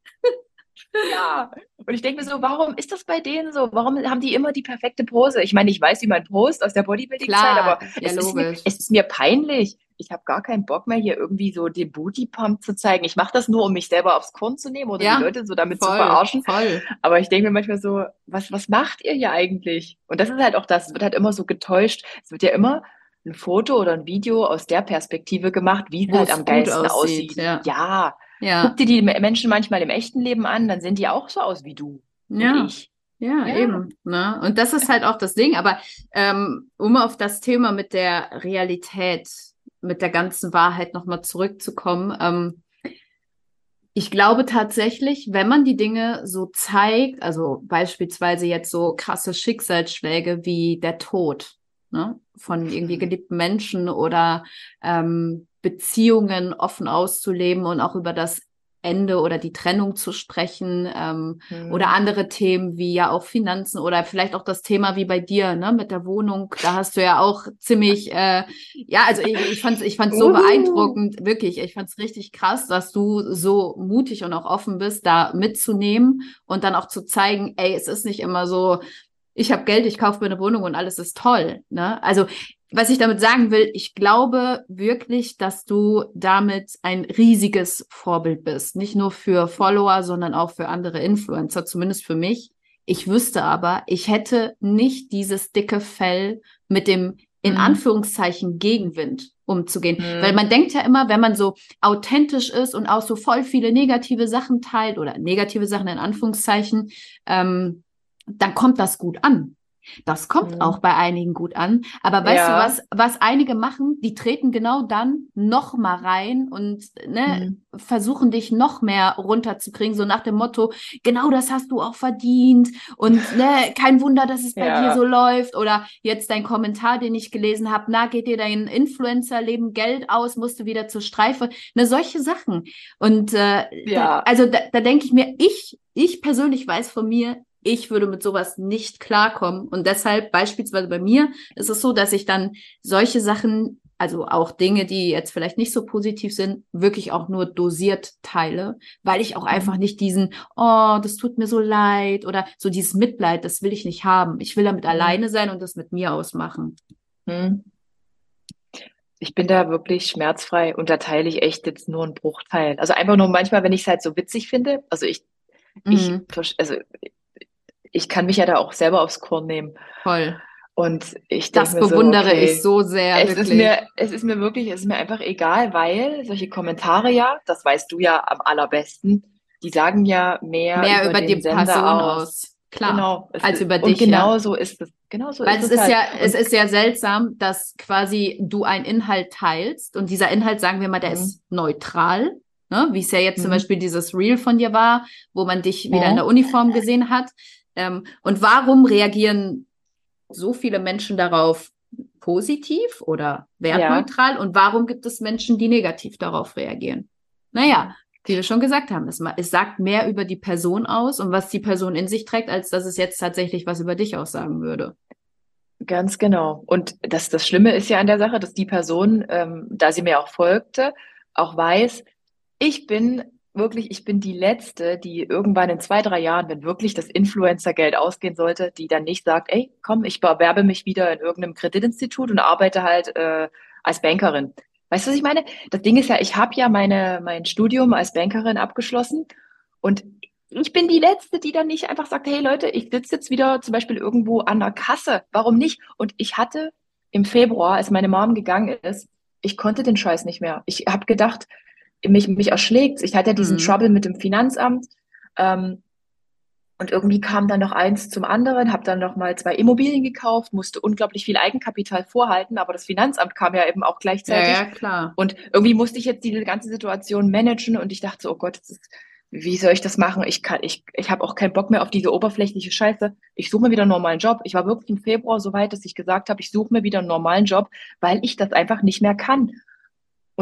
Ja, und ich denke mir so, warum ist das bei denen so? Warum haben die immer die perfekte Pose? Ich meine, ich weiß, wie man post aus der Bodybuilding-Zeit, aber ja, es, ist mir, es, ist mir, peinlich. Ich habe gar keinen Bock mehr, hier irgendwie so den Booty-Pump zu zeigen. Ich mache das nur, um mich selber aufs Korn zu nehmen oder ja, die Leute so damit voll, zu verarschen. Voll. Aber ich denke mir manchmal so, was, was macht ihr hier eigentlich? Und das ist halt auch das, es wird halt immer so getäuscht. Es wird ja immer ein Foto oder ein Video aus der Perspektive gemacht, wie es halt am geilsten aussieht. aussieht. Ja. ja. Ja. Guck dir die Menschen manchmal im echten Leben an, dann sehen die auch so aus wie du. Ja. ich. Ja, ja, eben. Ne? Und das ist halt auch das Ding. Aber ähm, um auf das Thema mit der Realität, mit der ganzen Wahrheit nochmal zurückzukommen, ähm, ich glaube tatsächlich, wenn man die Dinge so zeigt, also beispielsweise jetzt so krasse Schicksalsschläge wie der Tod ne, von irgendwie geliebten Menschen oder ähm, Beziehungen offen auszuleben und auch über das Ende oder die Trennung zu sprechen ähm, mhm. oder andere Themen wie ja auch Finanzen oder vielleicht auch das Thema wie bei dir ne mit der Wohnung da hast du ja auch ziemlich äh, ja also ich, ich fand ich fand's so uh. beeindruckend wirklich ich fand's richtig krass dass du so mutig und auch offen bist da mitzunehmen und dann auch zu zeigen ey es ist nicht immer so ich habe Geld, ich kaufe mir eine Wohnung und alles ist toll. Ne? Also was ich damit sagen will, ich glaube wirklich, dass du damit ein riesiges Vorbild bist. Nicht nur für Follower, sondern auch für andere Influencer, zumindest für mich. Ich wüsste aber, ich hätte nicht dieses dicke Fell mit dem in mhm. Anführungszeichen Gegenwind umzugehen. Mhm. Weil man denkt ja immer, wenn man so authentisch ist und auch so voll viele negative Sachen teilt oder negative Sachen in Anführungszeichen, ähm, dann kommt das gut an. Das kommt mhm. auch bei einigen gut an. Aber weißt ja. du was, was einige machen, die treten genau dann noch mal rein und ne, mhm. versuchen dich noch mehr runterzukriegen, so nach dem Motto, genau das hast du auch verdient und ne, kein Wunder, dass es bei ja. dir so läuft. Oder jetzt dein Kommentar, den ich gelesen habe, na, geht dir dein Influencer-Leben Geld aus, musst du wieder zur Streife. Ne, solche Sachen. Und äh, ja. da, also da, da denke ich mir, ich, ich persönlich weiß von mir, ich würde mit sowas nicht klarkommen. Und deshalb beispielsweise bei mir ist es so, dass ich dann solche Sachen, also auch Dinge, die jetzt vielleicht nicht so positiv sind, wirklich auch nur dosiert teile, weil ich auch einfach nicht diesen, oh, das tut mir so leid oder so dieses Mitleid, das will ich nicht haben. Ich will damit mhm. alleine sein und das mit mir ausmachen. Mhm. Ich bin da wirklich schmerzfrei und da teile ich echt jetzt nur einen Bruchteil. Also einfach nur manchmal, wenn ich es halt so witzig finde. Also ich, mhm. ich, also ich kann mich ja da auch selber aufs Korn nehmen. Voll. Und ich Das bewundere so, okay, ich so sehr. Es wirklich. ist, mir, es ist mir wirklich, es ist mir einfach egal, weil solche Kommentare ja, das weißt du ja am allerbesten, die sagen ja mehr, mehr über, über die Sender Person aus. aus. Klar, genau, als über dich. Und genau ja. so ist es. Genau so Weil ist es, ist halt. ja, es ist ja seltsam, dass quasi du einen Inhalt teilst und dieser Inhalt, sagen wir mal, der mhm. ist neutral, ne? wie es ja jetzt mhm. zum Beispiel dieses Reel von dir war, wo man dich wieder in der Uniform gesehen hat. Ähm, und warum reagieren so viele Menschen darauf positiv oder wertneutral? Ja. Und warum gibt es Menschen, die negativ darauf reagieren? Naja, wie wir schon gesagt haben, es, es, sagt mehr über die Person aus und was die Person in sich trägt, als dass es jetzt tatsächlich was über dich aussagen würde. Ganz genau. Und das, das Schlimme ist ja an der Sache, dass die Person, ähm, da sie mir auch folgte, auch weiß, ich bin wirklich, ich bin die Letzte, die irgendwann in zwei, drei Jahren, wenn wirklich das Influencer-Geld ausgehen sollte, die dann nicht sagt, ey, komm, ich bewerbe mich wieder in irgendeinem Kreditinstitut und arbeite halt äh, als Bankerin. Weißt du, was ich meine? Das Ding ist ja, ich habe ja meine, mein Studium als Bankerin abgeschlossen und ich bin die Letzte, die dann nicht einfach sagt, hey Leute, ich sitze jetzt wieder zum Beispiel irgendwo an der Kasse. Warum nicht? Und ich hatte im Februar, als meine Mom gegangen ist, ich konnte den Scheiß nicht mehr. Ich habe gedacht, mich, mich erschlägt. Ich hatte ja diesen mhm. Trouble mit dem Finanzamt. Ähm, und irgendwie kam dann noch eins zum anderen, habe dann noch mal zwei Immobilien gekauft, musste unglaublich viel Eigenkapital vorhalten, aber das Finanzamt kam ja eben auch gleichzeitig. Ja, ja klar. Und irgendwie musste ich jetzt diese ganze Situation managen und ich dachte so, oh Gott, ist, wie soll ich das machen? Ich kann, ich, ich habe auch keinen Bock mehr auf diese oberflächliche Scheiße. Ich suche mir wieder einen normalen Job. Ich war wirklich im Februar so weit, dass ich gesagt habe, ich suche mir wieder einen normalen Job, weil ich das einfach nicht mehr kann.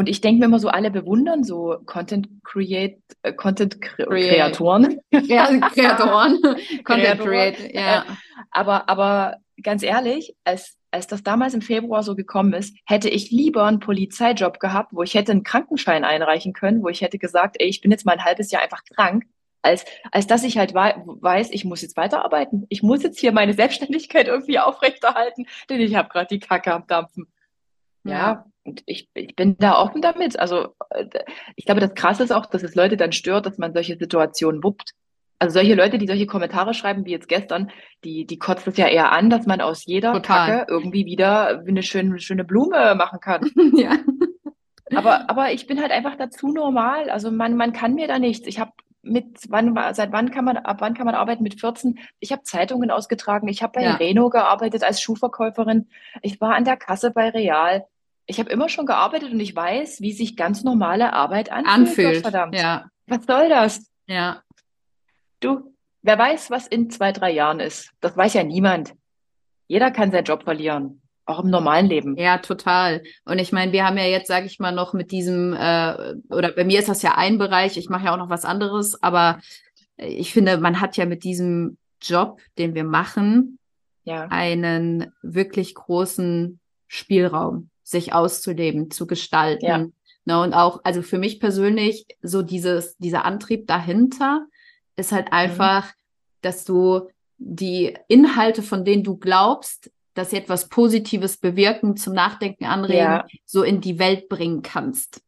Und ich denke mir immer so, alle bewundern so Content Create, äh, Content Kreatoren. Ja, Kreatoren. Content Create, ja. Aber, aber ganz ehrlich, als, als das damals im Februar so gekommen ist, hätte ich lieber einen Polizeijob gehabt, wo ich hätte einen Krankenschein einreichen können, wo ich hätte gesagt, ey, ich bin jetzt mal ein halbes Jahr einfach krank, als, als dass ich halt weiß, ich muss jetzt weiterarbeiten. Ich muss jetzt hier meine Selbstständigkeit irgendwie aufrechterhalten, denn ich habe gerade die Kacke am Dampfen. Ja, und ich, ich bin da offen damit. Also äh, ich glaube, das Krasse ist auch, dass es Leute dann stört, dass man solche Situationen wuppt. Also solche Leute, die solche Kommentare schreiben, wie jetzt gestern, die, die kotzt es ja eher an, dass man aus jeder Total. Kacke irgendwie wieder eine schöne, schöne Blume machen kann. ja. Aber, aber ich bin halt einfach dazu normal. Also man, man kann mir da nichts. Ich habe mit wann seit wann kann man ab wann kann man arbeiten mit 14 ich habe Zeitungen ausgetragen ich habe bei ja. Reno gearbeitet als Schuhverkäuferin ich war an der Kasse bei Real ich habe immer schon gearbeitet und ich weiß, wie sich ganz normale Arbeit anfühlt. Anfühlt, verdammt. Ja. Was soll das? Ja. Du, wer weiß, was in zwei, drei Jahren ist. Das weiß ja niemand. Jeder kann seinen Job verlieren. Auch im normalen Leben. Ja, total. Und ich meine, wir haben ja jetzt, sage ich mal, noch mit diesem, äh, oder bei mir ist das ja ein Bereich, ich mache ja auch noch was anderes, aber ich finde, man hat ja mit diesem Job, den wir machen, ja. einen wirklich großen Spielraum sich auszuleben, zu gestalten. Ja. Ne, und auch, also für mich persönlich, so dieses, dieser Antrieb dahinter ist halt mhm. einfach, mhm. dass du die Inhalte, von denen du glaubst, dass sie etwas Positives bewirken, zum Nachdenken anregen, ja. so in die Welt bringen kannst.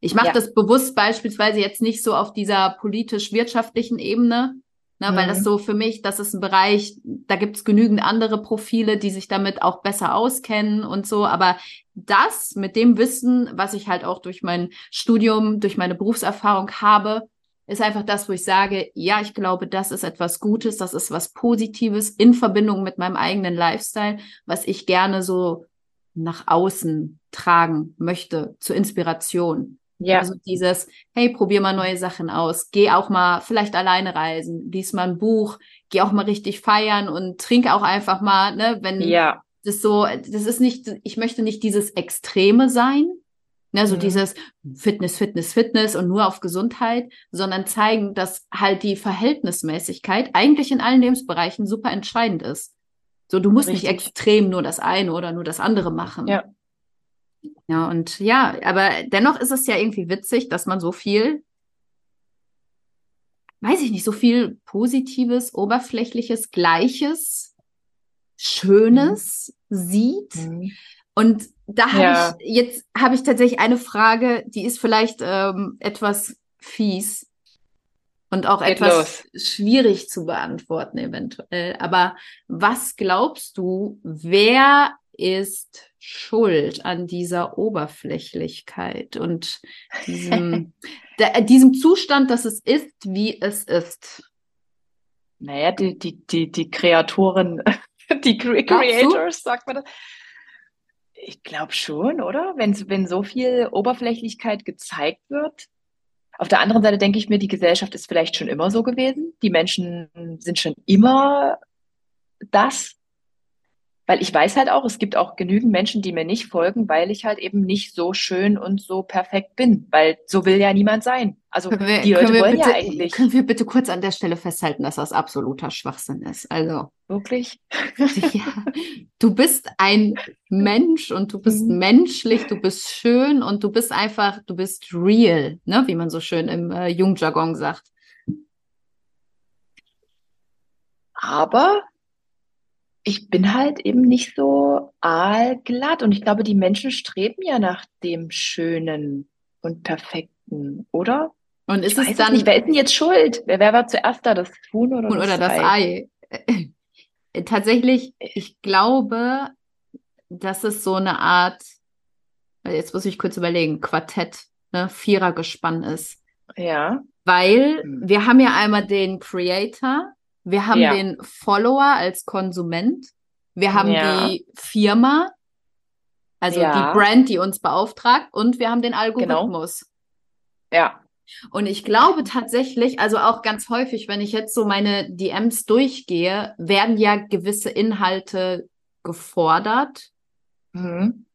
Ich mache ja. das bewusst beispielsweise jetzt nicht so auf dieser politisch-wirtschaftlichen Ebene, Ne, mhm. Weil das mhm. so für mich, das ist ein Bereich, da gibt es genügend andere Profile, die sich damit auch besser auskennen und so. Aber das mit dem Wissen, was ich halt auch durch mein Studium, durch meine Berufserfahrung habe, ist einfach das, wo ich sage, ja, ich glaube, das ist etwas Gutes, das ist was Positives in Verbindung mit meinem eigenen Lifestyle, was ich gerne so nach außen tragen möchte zur Inspiration. Ja. Also dieses, hey, probier mal neue Sachen aus, geh auch mal vielleicht alleine reisen, lies mal ein Buch, geh auch mal richtig feiern und trinke auch einfach mal, ne, wenn ja. das so, das ist nicht, ich möchte nicht dieses Extreme sein, ne, so mhm. dieses Fitness, Fitness, Fitness und nur auf Gesundheit, sondern zeigen, dass halt die Verhältnismäßigkeit eigentlich in allen Lebensbereichen super entscheidend ist. So, du musst Richtig. nicht extrem nur das eine oder nur das andere machen. Ja. Ja, und ja, aber dennoch ist es ja irgendwie witzig, dass man so viel, weiß ich nicht, so viel Positives, Oberflächliches, Gleiches, Schönes mhm. sieht. Mhm. Und da habe ja. ich, jetzt habe ich tatsächlich eine Frage, die ist vielleicht ähm, etwas fies und auch Geht etwas los. schwierig zu beantworten eventuell. Aber was glaubst du, wer ist schuld an dieser Oberflächlichkeit und diesem, der, diesem Zustand, dass es ist, wie es ist? Naja, die, die, die, die Kreatoren, die Cre Creators, sagt man das. Ich glaube schon, oder? Wenn, wenn so viel Oberflächlichkeit gezeigt wird. Auf der anderen Seite denke ich mir, die Gesellschaft ist vielleicht schon immer so gewesen. Die Menschen sind schon immer das. Weil ich weiß halt auch, es gibt auch genügend Menschen, die mir nicht folgen, weil ich halt eben nicht so schön und so perfekt bin. Weil so will ja niemand sein. Also wir, die Leute wollen bitte, ja eigentlich. Können wir bitte kurz an der Stelle festhalten, dass das absoluter Schwachsinn ist? Also. Wirklich? Ja, du bist ein Mensch und du bist mhm. menschlich, du bist schön und du bist einfach, du bist real, ne? wie man so schön im äh, Jungjargon sagt. Aber ich bin halt eben nicht so aalglatt und ich glaube, die Menschen streben ja nach dem Schönen und Perfekten, oder? Und ist ich es dann nicht, wer ist denn jetzt schuld? Wer, wer war zuerst da, das Huhn oder, Huhn das, oder das Ei? Ei? Tatsächlich, ich glaube, dass es so eine Art, jetzt muss ich kurz überlegen, Quartett, ne, Vierergespann ist. Ja. Weil hm. wir haben ja einmal den Creator, wir haben ja. den Follower als Konsument. Wir haben ja. die Firma, also ja. die Brand, die uns beauftragt. Und wir haben den Algorithmus. Genau. Ja. Und ich glaube tatsächlich, also auch ganz häufig, wenn ich jetzt so meine DMs durchgehe, werden ja gewisse Inhalte gefordert. Mhm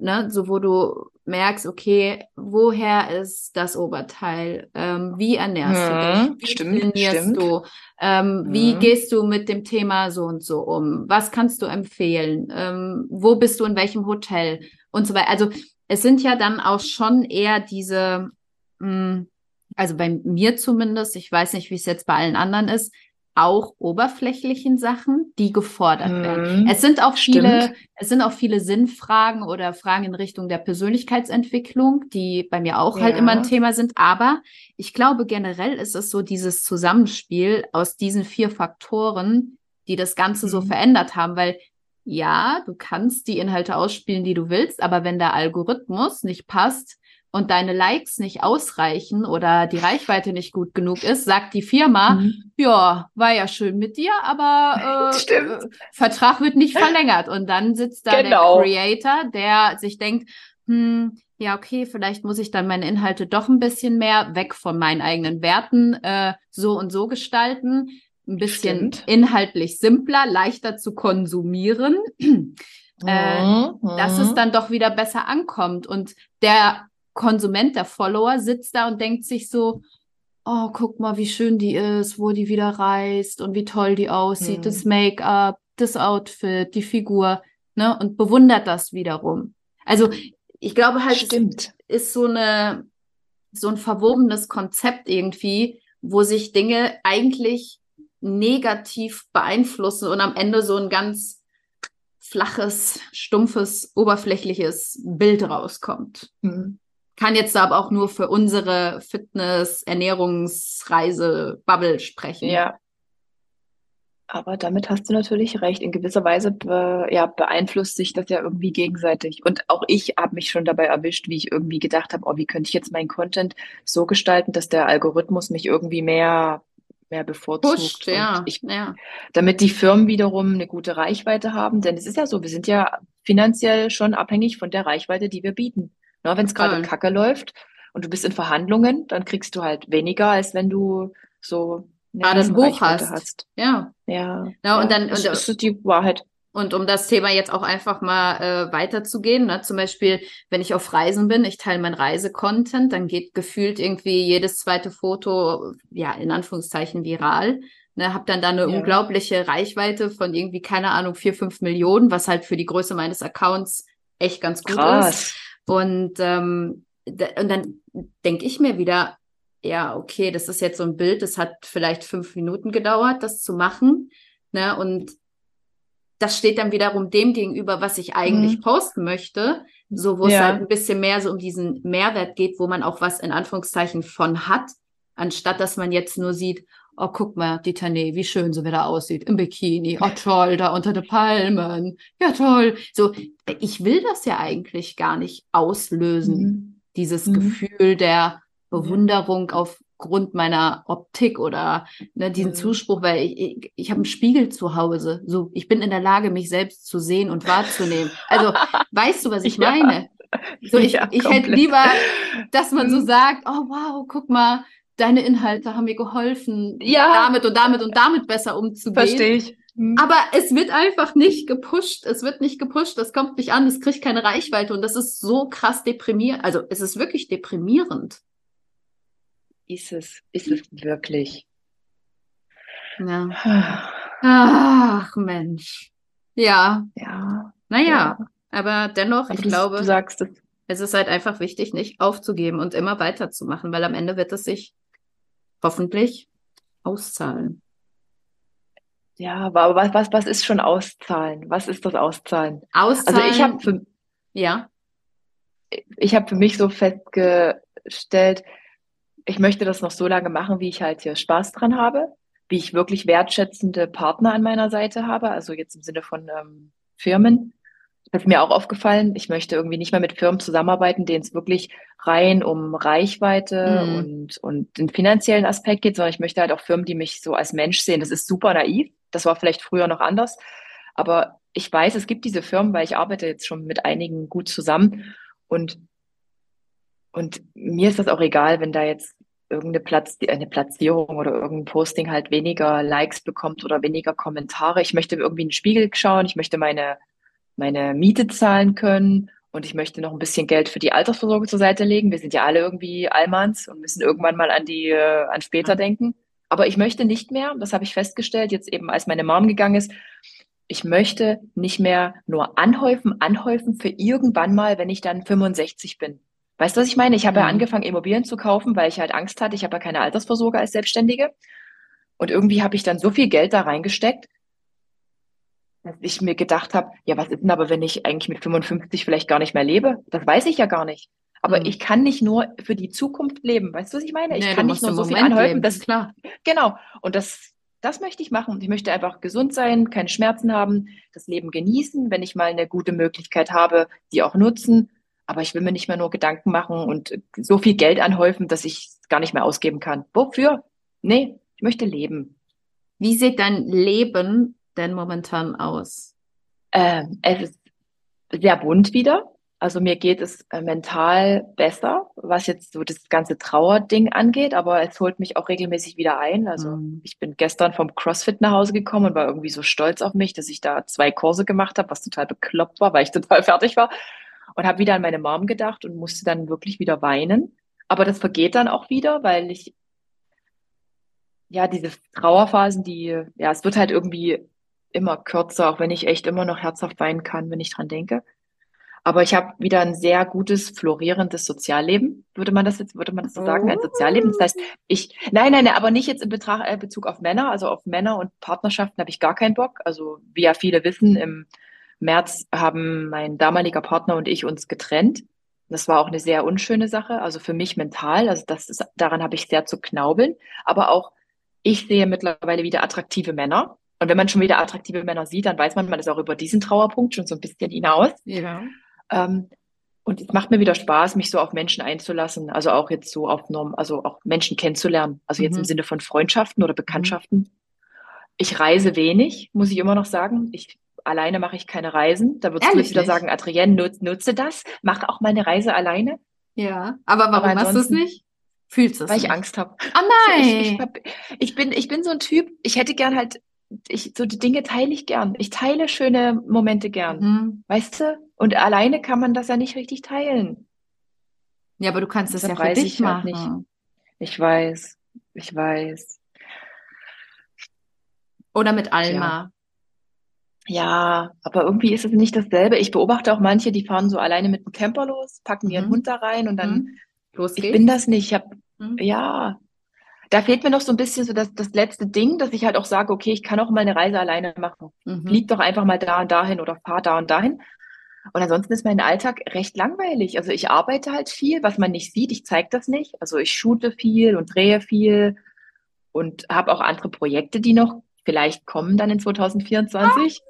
ne, so wo du merkst, okay, woher ist das Oberteil? Ähm, wie ernährst hm, du dich? Wie stimmt, trainierst du? Ähm, hm. Wie gehst du mit dem Thema so und so um? Was kannst du empfehlen? Ähm, wo bist du in welchem Hotel? Und so weiter. Also es sind ja dann auch schon eher diese, mh, hm, also bei mir zumindest, ich weiß nicht, wie es jetzt bei allen anderen ist, auch oberflächlichen Sachen, die gefordert mhm. werden. Es sind auch viele, Stimmt. es sind auch viele Sinnfragen oder Fragen in Richtung der Persönlichkeitsentwicklung, die bei mir auch ja. halt immer ein Thema sind. Aber ich glaube, generell ist es so dieses Zusammenspiel aus diesen vier Faktoren, die das Ganze mhm. so verändert haben, weil ja, du kannst die Inhalte ausspielen, die du willst, aber wenn der Algorithmus nicht passt, und deine Likes nicht ausreichen oder die Reichweite nicht gut genug ist, sagt die Firma, mhm. ja, war ja schön mit dir, aber äh, äh, Vertrag wird nicht verlängert. Und dann sitzt da genau. der Creator, der sich denkt, hm, ja, okay, vielleicht muss ich dann meine Inhalte doch ein bisschen mehr weg von meinen eigenen Werten äh, so und so gestalten. Ein bisschen Stimmt. inhaltlich simpler, leichter zu konsumieren. Äh, mhm. dass es mhm. dann doch wieder besser ankommt. Und der Konsument, der Follower, sitzt da und denkt sich so, oh, guck mal, wie schön die ist, wo die wieder reist und wie toll die aussieht, hm. das Make-up, das Outfit, die Figur, ne, und bewundert das wiederum. Also, ich glaube halt, Stimmt. es ist so eine, so ein verwobenes Konzept irgendwie, wo sich Dinge eigentlich negativ beeinflussen und am Ende so ein ganz flaches, stumpfes, oberflächliches Bild rauskommt. Mhm kann jetzt aber auch nur für unsere Fitness, Ernährungsreise, Bubble sprechen. Ja. Aber damit hast du natürlich recht. In gewisser Weise be, ja, beeinflusst sich das ja irgendwie gegenseitig. Und auch ich habe mich schon dabei erwischt, wie ich irgendwie gedacht habe, oh, wie könnte ich jetzt meinen Content so gestalten, dass der Algorithmus mich irgendwie mehr, mehr bevorzugt. Pusht, ja, ich, ja. Damit die Firmen wiederum eine gute Reichweite haben. Denn es ist ja so, wir sind ja finanziell schon abhängig von der Reichweite, die wir bieten. Wenn es gerade kacke läuft und du bist in Verhandlungen, dann kriegst du halt weniger, als wenn du so gerade ein Buch hast. hast. Ja. Ja. ja, ja und dann das und, ist die Wahrheit. Und um das Thema jetzt auch einfach mal äh, weiterzugehen, ne, zum Beispiel, wenn ich auf Reisen bin, ich teile mein Reisecontent, dann geht gefühlt irgendwie jedes zweite Foto, ja, in Anführungszeichen viral. Ne, hab dann da eine ja. unglaubliche Reichweite von irgendwie, keine Ahnung, vier, fünf Millionen, was halt für die Größe meines Accounts echt ganz gut Krass. ist. Und, ähm, und dann denke ich mir wieder, ja, okay, das ist jetzt so ein Bild, das hat vielleicht fünf Minuten gedauert, das zu machen. Ne? Und das steht dann wiederum dem gegenüber, was ich eigentlich mhm. posten möchte, so wo ja. es halt ein bisschen mehr so um diesen Mehrwert geht, wo man auch was in Anführungszeichen von hat, anstatt dass man jetzt nur sieht, oh, guck mal, die Tané, wie schön sie wieder aussieht, im Bikini, oh toll, da unter den Palmen, ja toll. So, ich will das ja eigentlich gar nicht auslösen, mhm. dieses mhm. Gefühl der Bewunderung aufgrund meiner Optik oder ne, diesen mhm. Zuspruch, weil ich, ich, ich habe einen Spiegel zu Hause. So, ich bin in der Lage, mich selbst zu sehen und wahrzunehmen. Also, weißt du, was ich ja. meine? So, ich, ja, ich hätte lieber, dass man so mhm. sagt, oh wow, guck mal, deine Inhalte haben mir geholfen, ja. damit und damit und damit besser umzugehen. Verstehe ich. Mhm. Aber es wird einfach nicht gepusht. Es wird nicht gepusht. Das kommt nicht an. Es kriegt keine Reichweite. Und das ist so krass deprimierend. Also es ist wirklich deprimierend ist es, ist es wirklich. Ja. Ach, Mensch. Ja. Ja. Naja, ja. aber dennoch, aber ich glaube, du sagst es. es ist halt einfach wichtig, nicht aufzugeben und immer weiterzumachen, weil am Ende wird es sich hoffentlich auszahlen. Ja, aber was, was, was ist schon auszahlen? Was ist das Auszahlen? Auszahlen. Also ich habe für, ja. ich habe für mich so festgestellt, ich möchte das noch so lange machen, wie ich halt hier Spaß dran habe, wie ich wirklich wertschätzende Partner an meiner Seite habe, also jetzt im Sinne von ähm, Firmen. Das ist mir auch aufgefallen, ich möchte irgendwie nicht mehr mit Firmen zusammenarbeiten, denen es wirklich rein um Reichweite mhm. und, und den finanziellen Aspekt geht, sondern ich möchte halt auch Firmen, die mich so als Mensch sehen. Das ist super naiv. Das war vielleicht früher noch anders. Aber ich weiß, es gibt diese Firmen, weil ich arbeite jetzt schon mit einigen gut zusammen. Und und mir ist das auch egal, wenn da jetzt irgendeine Platz, eine Platzierung oder irgendein Posting halt weniger Likes bekommt oder weniger Kommentare. Ich möchte irgendwie in den Spiegel schauen, ich möchte meine, meine Miete zahlen können und ich möchte noch ein bisschen Geld für die Altersvorsorge zur Seite legen. Wir sind ja alle irgendwie Allmanns und müssen irgendwann mal an die, äh, an später denken. Aber ich möchte nicht mehr, das habe ich festgestellt, jetzt eben als meine Mom gegangen ist, ich möchte nicht mehr nur anhäufen, anhäufen für irgendwann mal, wenn ich dann 65 bin. Weißt du, was ich meine? Ich habe mhm. ja angefangen, Immobilien zu kaufen, weil ich halt Angst hatte. Ich habe ja keine Altersvorsorge als Selbstständige. Und irgendwie habe ich dann so viel Geld da reingesteckt, dass ich mir gedacht habe, ja, was ist denn aber, wenn ich eigentlich mit 55 vielleicht gar nicht mehr lebe? Das weiß ich ja gar nicht. Aber mhm. ich kann nicht nur für die Zukunft leben. Weißt du, was ich meine? Ich nee, kann nicht nur so viel anhäufen. Das, klar. Genau. Und das, das möchte ich machen. Ich möchte einfach gesund sein, keine Schmerzen haben, das Leben genießen, wenn ich mal eine gute Möglichkeit habe, die auch nutzen aber ich will mir nicht mehr nur Gedanken machen und so viel Geld anhäufen, dass ich es gar nicht mehr ausgeben kann. Wofür? Nee, ich möchte leben. Wie sieht dein Leben denn momentan aus? Ähm, es ist sehr bunt wieder. Also mir geht es äh, mental besser, was jetzt so das ganze Trauerding angeht, aber es holt mich auch regelmäßig wieder ein. Also mhm. ich bin gestern vom CrossFit nach Hause gekommen und war irgendwie so stolz auf mich, dass ich da zwei Kurse gemacht habe, was total bekloppt war, weil ich total fertig war und habe wieder an meine Mom gedacht und musste dann wirklich wieder weinen. Aber das vergeht dann auch wieder, weil ich ja diese Trauerphasen, die ja, es wird halt irgendwie immer kürzer, auch wenn ich echt immer noch herzhaft weinen kann, wenn ich dran denke. Aber ich habe wieder ein sehr gutes, florierendes Sozialleben, würde man das jetzt, würde man das so sagen, ein Sozialleben. Das heißt, ich, nein, nein, nein, aber nicht jetzt in Betracht, äh, Bezug auf Männer, also auf Männer und Partnerschaften habe ich gar keinen Bock. Also wie ja viele wissen, im März haben mein damaliger Partner und ich uns getrennt. Das war auch eine sehr unschöne Sache, also für mich mental. Also das ist, daran habe ich sehr zu knaubeln. Aber auch ich sehe mittlerweile wieder attraktive Männer. Und wenn man schon wieder attraktive Männer sieht, dann weiß man, man ist auch über diesen Trauerpunkt schon so ein bisschen hinaus. Ja. Ähm, und es macht mir wieder Spaß, mich so auf Menschen einzulassen. Also auch jetzt so auf Norm, also auch Menschen kennenzulernen. Also jetzt Mhm. im Sinne von Freundschaften oder Bekanntschaften. Ich reise wenig, muss ich immer noch sagen. Ich alleine mache ich keine Reisen. Da würdest du wieder sagen, Adrienne, nutze, nutze das. Mach auch mal eine Reise alleine, Ja. Aber warum Aber machst du es nicht? Fühlst du es weil nicht? ich Angst habe. Ah nein. Ich, ich, hab- ich bin, ich bin so ein Typ, ich hätte gern halt, ich, so die Dinge teile ich gern. Ich teile schöne Momente gern. Mhm. Weißt du? Und alleine kann man das ja nicht richtig teilen. Ja, aber du kannst es ja Deshalb für dich ich halt machen. Ich weiß, ich weiß. Oder mit Alma. Ja, aber irgendwie ist es nicht dasselbe. Ich beobachte auch manche, die fahren so alleine mit dem Camper los, packen ihren Mhm. Hund da rein und dann, Mhm. Los ich geht's. bin das nicht. Ich hab, Mhm. ja, da fehlt mir noch so ein bisschen so das, das letzte Ding, dass ich halt auch sage, okay, ich kann auch mal eine Reise alleine machen. Mhm. Flieg doch einfach mal da und dahin oder fahr da und dahin. Und ansonsten ist mein Alltag recht langweilig. Also ich arbeite halt viel, was man nicht sieht. Ich zeige das nicht. Also ich shoote viel und drehe viel und habe auch andere Projekte, die noch vielleicht kommen dann in 2024.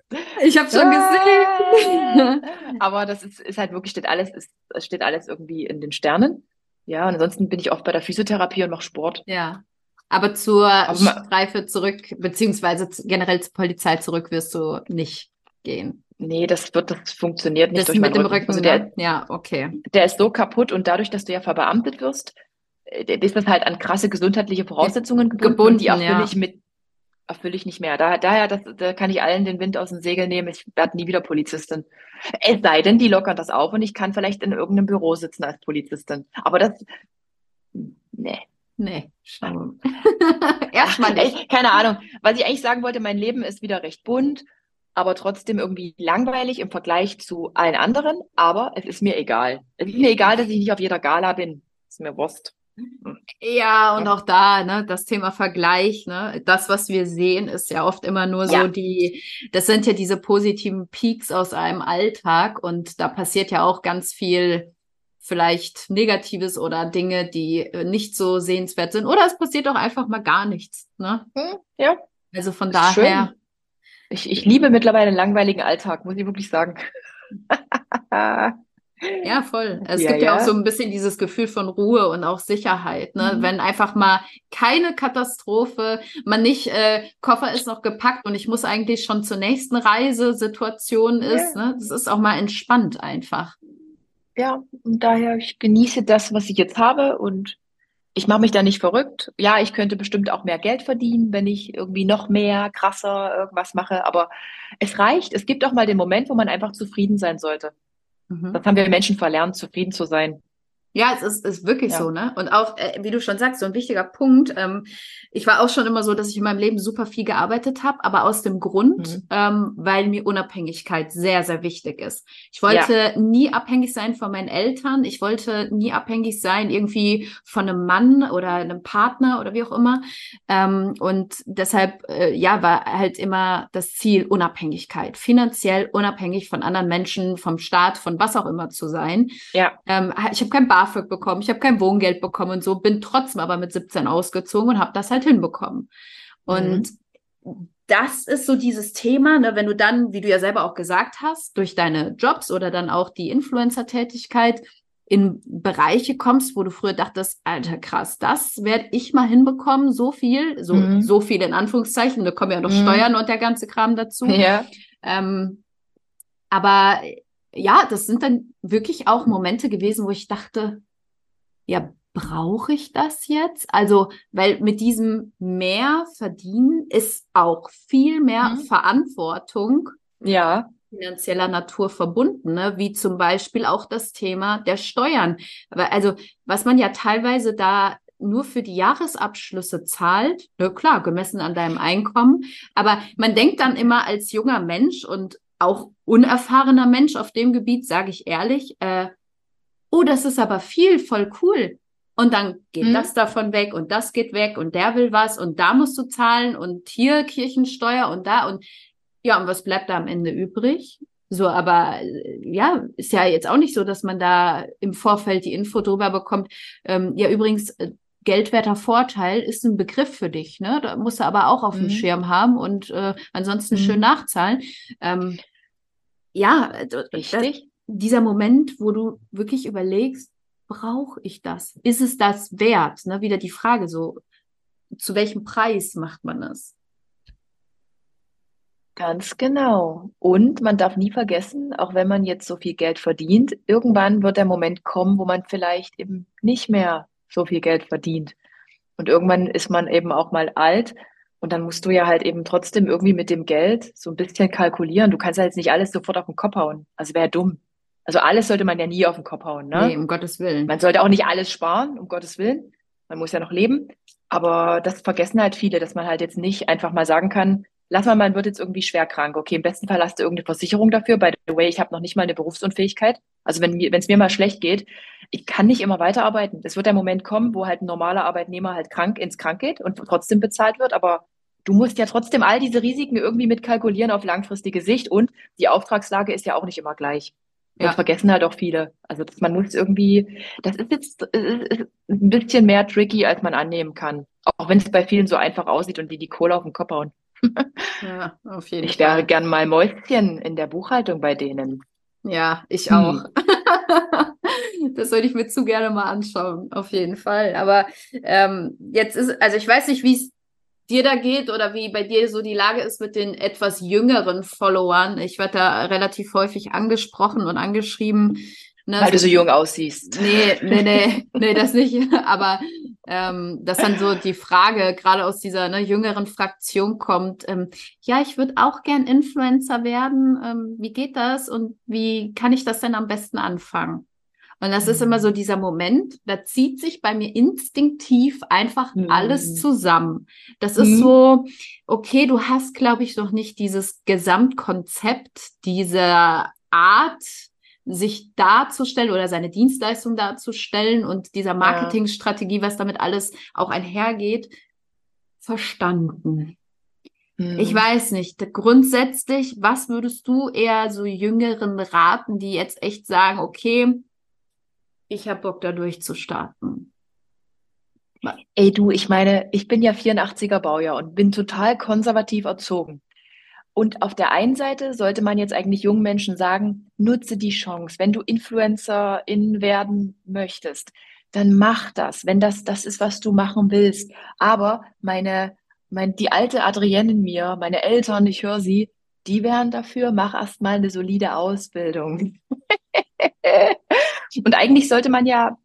Ich habe schon gesehen. Aber das ist, ist halt wirklich, steht alles, ist, steht alles irgendwie in den Sternen. Ja, und ansonsten bin ich oft bei der Physiotherapie und mache Sport. Ja. Aber zur Aber Streife zurück, beziehungsweise generell zur Polizei zurück wirst du nicht gehen. Nee, das wird, das funktioniert nicht Das durch mit dem Rücken, Also der, ne? Ja, okay. der ist so kaputt und dadurch, dass du ja verbeamtet wirst, äh, ist das halt an krasse gesundheitliche Voraussetzungen gebunden, Gebunden, und die erfülle ja. ich mit, erfülle ich nicht mehr. Da, daher, das, da kann ich allen den Wind aus dem Segel nehmen. Ich werde nie wieder Polizistin. Es sei denn, die lockern das auf und ich kann vielleicht in irgendeinem Büro sitzen als Polizistin. Aber das, nee. Nee, schon. Erstmal nicht. Keine Ahnung. Was ich eigentlich sagen wollte, mein Leben ist wieder recht bunt, aber trotzdem irgendwie langweilig im Vergleich zu allen anderen. Aber es ist mir egal. Es ist mir egal, dass ich nicht auf jeder Gala bin. Ist mir Wurst. Ja, und Ja. auch da, ne, das Thema Vergleich, ne, das, was wir sehen, ist ja oft immer nur so Ja. die, das sind ja diese positiven Peaks aus einem Alltag und da passiert ja auch ganz viel vielleicht Negatives oder Dinge, die äh, nicht so sehenswert sind. Oder es passiert auch einfach mal gar nichts, ne? Hm, ja, Also von ist daher. Ich, ich liebe mittlerweile einen langweiligen Alltag, muss ich wirklich sagen. Ja, voll. Es Ja, gibt ja auch ja. so ein bisschen dieses Gefühl von Ruhe und auch Sicherheit, ne? Mhm. Wenn einfach mal keine Katastrophe, man nicht, äh, Koffer ist noch gepackt und ich muss eigentlich schon zur nächsten Reisesituation ist, Ja. ne? Das ist auch mal entspannt einfach. Ja, und daher, ich genieße das, was ich jetzt habe und ich mache mich da nicht verrückt. Ja, ich könnte bestimmt auch mehr Geld verdienen, wenn ich irgendwie noch mehr, krasser irgendwas mache, aber es reicht. Es gibt auch mal den Moment, wo man einfach zufrieden sein sollte. Mhm. Das haben wir Menschen verlernt, zufrieden zu sein. Ja, es ist, ist wirklich Ja. so, ne? Und auch, äh, wie du schon sagst, so ein wichtiger Punkt. Ähm, ich war auch schon immer so, dass ich in meinem Leben super viel gearbeitet habe, aber aus dem Grund, Mhm. ähm, weil mir Unabhängigkeit sehr, sehr wichtig ist. Ich wollte nie abhängig sein von meinen Eltern. Ich wollte nie abhängig sein irgendwie von einem Mann oder einem Partner oder wie auch immer. Ähm, und deshalb, äh, ja, war halt immer das Ziel Unabhängigkeit, finanziell unabhängig von anderen Menschen, vom Staat, von was auch immer zu sein. Ja, Ähm, ich habe kein BAföG bekommen, ich habe kein Wohngeld bekommen und so, bin trotzdem aber mit 17 ausgezogen und habe das halt hinbekommen. Und das ist so dieses Thema, ne, wenn du dann, wie du ja selber auch gesagt hast, durch deine Jobs oder dann auch die Influencer-Tätigkeit in Bereiche kommst, wo du früher dachtest, Alter, krass, das werde ich mal hinbekommen, so viel, so, Mhm. so viel in Anführungszeichen, da kommen ja noch Mhm. Steuern und der ganze Kram dazu. ja, Ähm, aber ja, das sind dann wirklich auch Momente gewesen, wo ich dachte, ja, brauche ich das jetzt? Also, weil mit diesem mehr verdienen ist auch viel mehr Mhm. Verantwortung ja, finanzieller Natur verbunden, ne? wie zum Beispiel auch das Thema der Steuern. Aber also, was man ja teilweise da nur für die Jahresabschlüsse zahlt, na klar, gemessen an deinem Einkommen, aber man denkt dann immer als junger Mensch und auch unerfahrener Mensch auf dem Gebiet, sage ich ehrlich, äh, oh, das ist aber viel, voll cool. Und dann geht Mhm. das davon weg und das geht weg und der will was und da musst du zahlen und hier Kirchensteuer und da und ja, und was bleibt da am Ende übrig? So, aber äh, ja, ist ja jetzt auch nicht so, dass man da im Vorfeld die Info drüber bekommt. Ähm, ja, übrigens, äh, geldwerter Vorteil ist ein Begriff für dich, ne? Da musst du aber auch auf mhm. dem Schirm haben und äh, ansonsten mhm. schön nachzahlen. Ähm, ja, Richtig. dieser Moment, wo du wirklich überlegst, brauche ich das? Ist es das wert? Ne? Wieder die Frage so, zu welchem Preis macht man das? Ganz genau. Und man darf nie vergessen, auch wenn man jetzt so viel Geld verdient, irgendwann wird der Moment kommen, wo man vielleicht eben nicht mehr so viel Geld verdient. Und irgendwann ist man eben auch mal alt und dann musst du ja halt eben trotzdem irgendwie mit dem Geld so ein bisschen kalkulieren. Du kannst ja jetzt nicht alles sofort auf den Kopf hauen. Also wäre dumm. Also alles sollte man ja nie auf den Kopf hauen, ne? Nee, um Gottes Willen. Man sollte auch nicht alles sparen, um Gottes Willen. Man muss ja noch leben. Aber das vergessen halt viele, dass man halt jetzt nicht einfach mal sagen kann, lass mal, man wird jetzt irgendwie schwer krank. Okay, im besten Fall hast du irgendeine Versicherung dafür. By the way, ich habe noch nicht mal eine Berufsunfähigkeit. Also wenn es mir mal schlecht geht, ich kann nicht immer weiterarbeiten. Es wird der Moment kommen, wo halt ein normaler Arbeitnehmer halt krank ins Krank geht und trotzdem bezahlt wird. Aber du musst ja trotzdem all diese Risiken irgendwie mitkalkulieren auf langfristige Sicht. Und die Auftragslage ist ja auch nicht immer gleich. Ja. Das vergessen halt auch viele. Also das, man muss irgendwie, das ist jetzt ist ein bisschen mehr tricky, als man annehmen kann. Auch wenn es bei vielen so einfach aussieht und die die Kohle auf den Kopf hauen. ja, auf jeden ich wäre gern mal Mäuschen in der Buchhaltung bei denen. Ja, ich auch. Hm. das würde ich mir zu gerne mal anschauen, auf jeden Fall. Aber ähm, jetzt ist, also ich weiß nicht, wie es dir da geht oder wie bei dir so die Lage ist mit den etwas jüngeren Followern. Ich werde da relativ häufig angesprochen und angeschrieben. Ne, Weil so, du so jung aussiehst. Nee, nee, nee, nee, das nicht. Aber ähm, dass dann so die Frage gerade aus dieser ne, jüngeren Fraktion kommt, ähm, ja, ich würde auch gern Influencer werden. Ähm, wie geht das und wie kann ich das denn am besten anfangen? Und das mhm. ist immer so dieser Moment, da zieht sich bei mir instinktiv einfach mhm. alles zusammen. Das ist mhm. so, okay, du hast, glaube ich, noch nicht dieses Gesamtkonzept dieser Art, sich darzustellen oder seine Dienstleistung darzustellen und dieser Marketingstrategie, was damit alles auch einhergeht, verstanden. Ich mhm. weiß nicht. Grundsätzlich, was würdest du eher so Jüngeren raten, die jetzt echt sagen, okay, ich habe Bock da durchzustarten. Ey du, ich meine, ich bin ja 84er Baujahr und bin total konservativ erzogen. Und auf der einen Seite sollte man jetzt eigentlich jungen Menschen sagen, nutze die Chance. Wenn du Influencerin werden möchtest, dann mach das, wenn das das ist, was du machen willst. Aber meine, mein, die alte Adrienne in mir, meine Eltern, ich höre sie, die wären dafür, mach erst mal eine solide Ausbildung. Und eigentlich sollte man ja,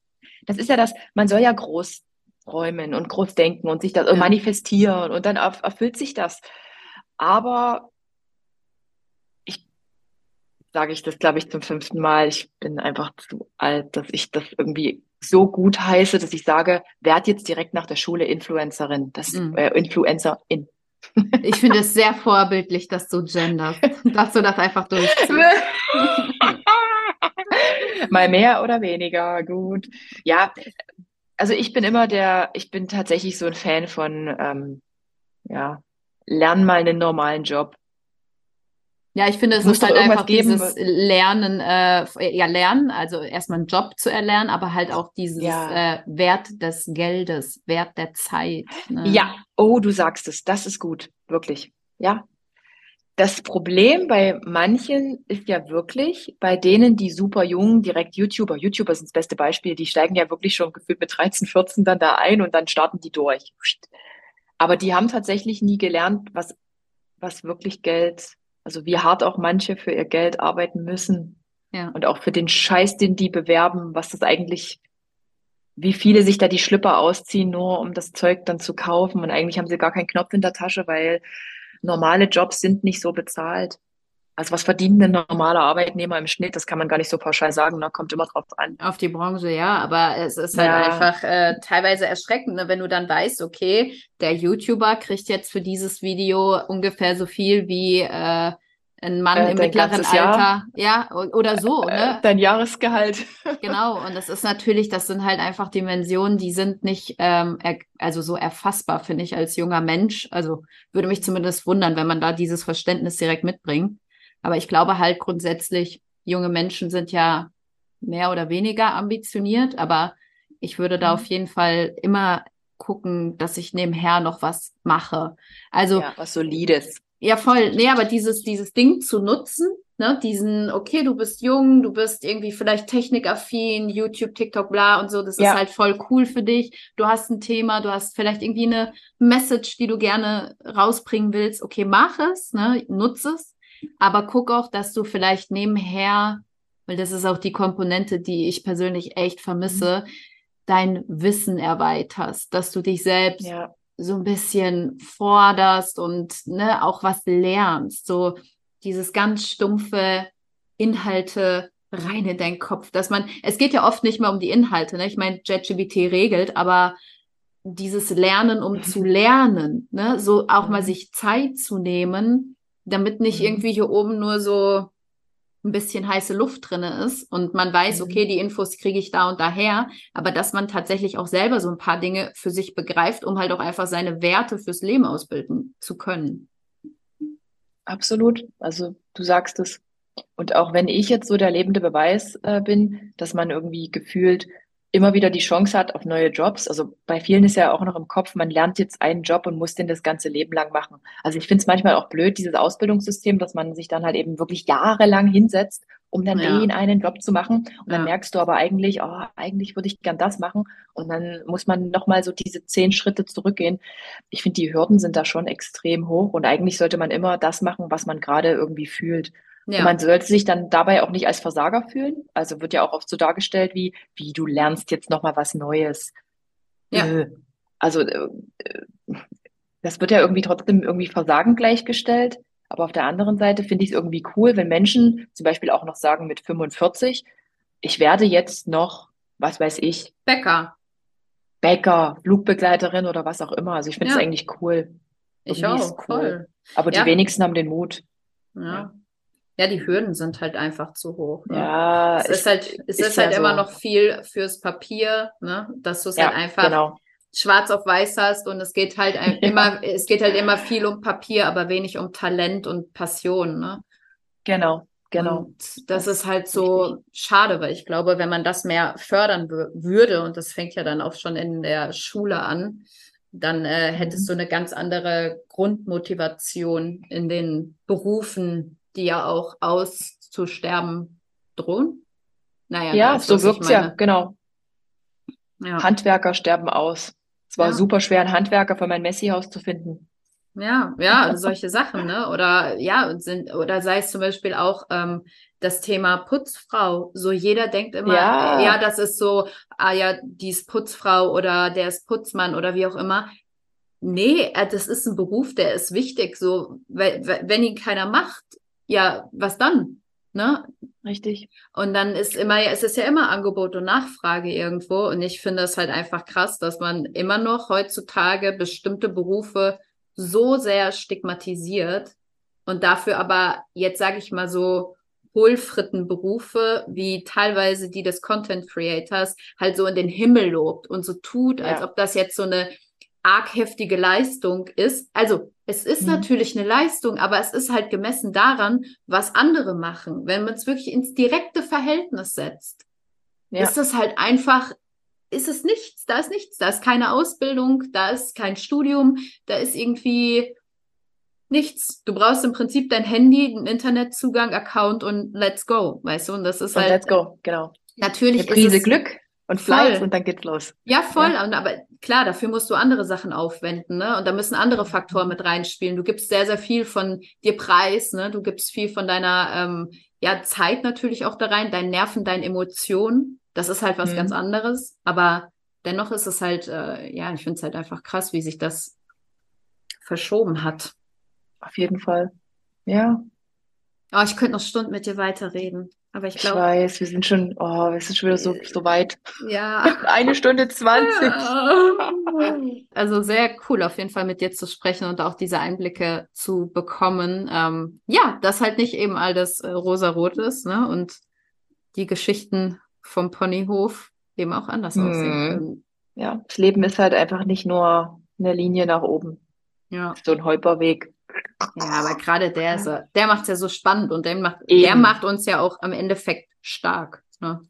das ist ja das, man soll ja groß räumen und groß denken und sich das ja. manifestieren und dann erfüllt sich das. Aber sage ich das, glaube ich, zum fünften Mal. Ich bin einfach zu alt, dass ich das irgendwie so gut heiße, dass ich sage, werd jetzt direkt nach der Schule Influencerin, das mhm. äh, Influencerin. Ich finde es sehr vorbildlich, dass du genders, dass du das einfach durchziehst. mal mehr oder weniger, gut. Ja, also ich bin immer der, ich bin tatsächlich so ein Fan von, ähm, ja, lern mal einen normalen Job. Ja, ich finde, es muss halt einfach geben, dieses Lernen, äh, ja, Lernen, also erstmal einen Job zu erlernen, aber halt auch dieses ja. äh, Wert des Geldes, Wert der Zeit. Ne? Ja, oh, du sagst es, das ist gut, wirklich. Ja, das Problem bei manchen ist ja wirklich, bei denen, die super jung direkt YouTuber, YouTuber sind das beste Beispiel, die steigen ja wirklich schon gefühlt mit 13, 14 dann da ein und dann starten die durch. Aber die haben tatsächlich nie gelernt, was, was wirklich Geld, also wie hart auch manche für ihr Geld arbeiten müssen. Ja. Und auch für den Scheiß, den die bewerben, was das eigentlich, wie viele sich da die Schlipper ausziehen, nur um das Zeug dann zu kaufen. Und eigentlich haben sie gar keinen Knopf in der Tasche, weil normale Jobs sind nicht so bezahlt. Also was verdient ein normaler Arbeitnehmer im Schnitt? Das kann man gar nicht so pauschal sagen, da ne? kommt immer drauf an. Auf die Branche, ja, aber es ist halt ja. einfach äh, teilweise erschreckend, ne? wenn du dann weißt, okay, der YouTuber kriegt jetzt für dieses Video ungefähr so viel wie äh, ein Mann äh, im mittleren Alter, Jahr, ja, oder so, äh, ne? Dein Jahresgehalt. genau, und das ist natürlich, das sind halt einfach Dimensionen, die sind nicht, ähm, also so erfassbar, finde ich, als junger Mensch. Also würde mich zumindest wundern, wenn man da dieses Verständnis direkt mitbringt. Aber ich glaube halt grundsätzlich, junge Menschen sind ja mehr oder weniger ambitioniert, aber ich würde da Mhm. auf jeden Fall immer gucken, dass ich nebenher noch was mache. Also Ja, was Solides. ja, voll. Nee, aber dieses, dieses Ding zu nutzen, ne, diesen, okay, du bist jung, du bist irgendwie vielleicht technikaffin, YouTube, TikTok, bla und so, das Ja. ist halt voll cool für dich. Du hast ein Thema, du hast vielleicht irgendwie eine Message, die du gerne rausbringen willst. Okay, mach es, ne, nutze es, aber guck auch, dass du vielleicht nebenher, weil das ist auch die Komponente, die ich persönlich echt vermisse, dein Wissen erweiterst, dass du dich selbst Ja, so ein bisschen forderst und ne, auch was lernst. So dieses ganz stumpfe Inhalte rein in deinen Kopf, dass man, es geht ja oft nicht mehr um die Inhalte, ne? Ich meine, JetGPT regelt, aber dieses Lernen, um zu lernen, ne, so auch mal Mhm. sich Zeit zu nehmen, damit nicht Mhm. irgendwie hier oben nur so ein bisschen heiße Luft drinne ist und man weiß, Mhm. okay, die Infos kriege ich da und daher, aber dass man tatsächlich auch selber so ein paar Dinge für sich begreift, um halt auch einfach seine Werte fürs Leben ausbilden zu können. absolut. Also du sagst es. Und auch wenn ich jetzt so der lebende Beweis äh, bin, dass man irgendwie gefühlt immer wieder die Chance hat auf neue Jobs. Also bei vielen ist ja auch noch im Kopf, man lernt jetzt einen Job und muss den das ganze Leben lang machen. Also ich finde es manchmal auch blöd, dieses Ausbildungssystem, dass man sich dann halt eben wirklich jahrelang hinsetzt, um dann Ja. den einen Job zu machen. Und dann Ja. merkst du aber eigentlich, oh, eigentlich würde ich gern das machen. Und dann muss man nochmal so diese zehn Schritte zurückgehen. Ich finde, die Hürden sind da schon extrem hoch. Und eigentlich sollte man immer das machen, was man gerade irgendwie fühlt. Ja, man sollte sich dann dabei auch nicht als Versager fühlen. Also wird ja auch oft so dargestellt wie, wie du lernst jetzt nochmal was Neues. Ja. Äh, Also äh, das wird ja irgendwie trotzdem irgendwie Versagen gleichgestellt. Aber auf der anderen Seite finde ich es irgendwie cool, wenn Menschen zum Beispiel auch noch sagen mit 45, ich werde jetzt noch, was weiß ich, Bäcker. Bäcker, Flugbegleiterin oder was auch immer. Also ich finde es Ja. eigentlich cool. Ich Irgendwie auch, ist cool. voll. Aber die Ja. wenigsten haben den Mut. Ja. Ja, die Hürden sind halt einfach zu hoch. Ne? Ja, Es ist halt, es ist ist ja halt immer so. noch viel fürs Papier, ne? Dass du es ja, halt einfach genau. schwarz auf weiß hast und es geht halt Ja. immer, es geht halt immer viel um Papier, aber wenig um Talent und Passion, ne? Genau, genau. Und das, Das ist halt so schade, weil ich glaube, wenn man das mehr fördern wür- würde, und das fängt ja dann auch schon in der Schule an, dann äh, hättest Mhm. du eine ganz andere Grundmotivation in den Berufen, die ja auch auszusterben drohen. Naja, Ja, so ich wirkt's ja, genau. Ja. Handwerker sterben aus. Es war Ja. super schwer, einen Handwerker für mein Messi-Haus zu finden. Ja, ja, also solche Sachen, ne? Oder ja, sind, oder sei es zum Beispiel auch ähm, das Thema Putzfrau. So jeder denkt immer, Ja. ja, das ist so, ah ja, die ist Putzfrau oder der ist Putzmann oder wie auch immer. Nee, äh, das ist ein Beruf, der ist wichtig. So, we- we- wenn ihn keiner macht, ja, was dann? Ne? Richtig. Und dann ist immer, es ist ja immer Angebot und Nachfrage irgendwo. Und ich finde es halt einfach krass, dass man immer noch heutzutage bestimmte Berufe so sehr stigmatisiert und dafür aber jetzt sage ich mal so Hohlfrittenberufe wie teilweise die des Content Creators halt so in den Himmel lobt und so tut, als Ja. ob das jetzt so eine arg heftige Leistung ist. Also es ist Mhm. natürlich eine Leistung, aber es ist halt gemessen daran, was andere machen. Wenn man es wirklich ins direkte Verhältnis setzt, Ja. ist das halt einfach, ist es nichts, da ist nichts, da ist keine Ausbildung, da ist kein Studium, da ist irgendwie nichts. Du brauchst im Prinzip dein Handy, einen Internetzugang, Account und let's go, weißt du? Und das ist Und halt, let's go, genau. natürlich Eine Prise ist es, Glück und Fleiß Voll. und dann geht's los. ja, voll. Und, aber klar, dafür musst du andere Sachen aufwenden, ne? Und da müssen andere Faktoren mit reinspielen. Du gibst sehr, sehr viel von dir preis, ne? Du gibst viel von deiner ähm, ja, Zeit natürlich auch da rein, deinen Nerven, deinen Emotionen. Das ist halt was Mhm. ganz anderes. Aber dennoch ist es halt, äh, ja, ich finde es halt einfach krass, wie sich das verschoben hat. Auf jeden Fall. Ja, Oh, ich könnte noch Stunden mit dir weiterreden. Aber ich ich glaube, weiß, wir sind schon, oh, wir sind schon wieder so, so weit. ja. Eine Stunde zwanzig. Also sehr cool, auf jeden Fall mit dir zu sprechen und auch diese Einblicke zu bekommen. Ähm, ja, dass halt nicht eben all das äh, rosarot ist, ne? Und die Geschichten vom Ponyhof eben auch anders aussehen Mhm. können. Ja, das Leben ist halt einfach nicht nur eine Linie nach oben. Ja. So ein Holperweg. Ja, aber gerade der ist, der macht es ja so spannend und der macht, der macht uns ja auch am Endeffekt stark. Ne?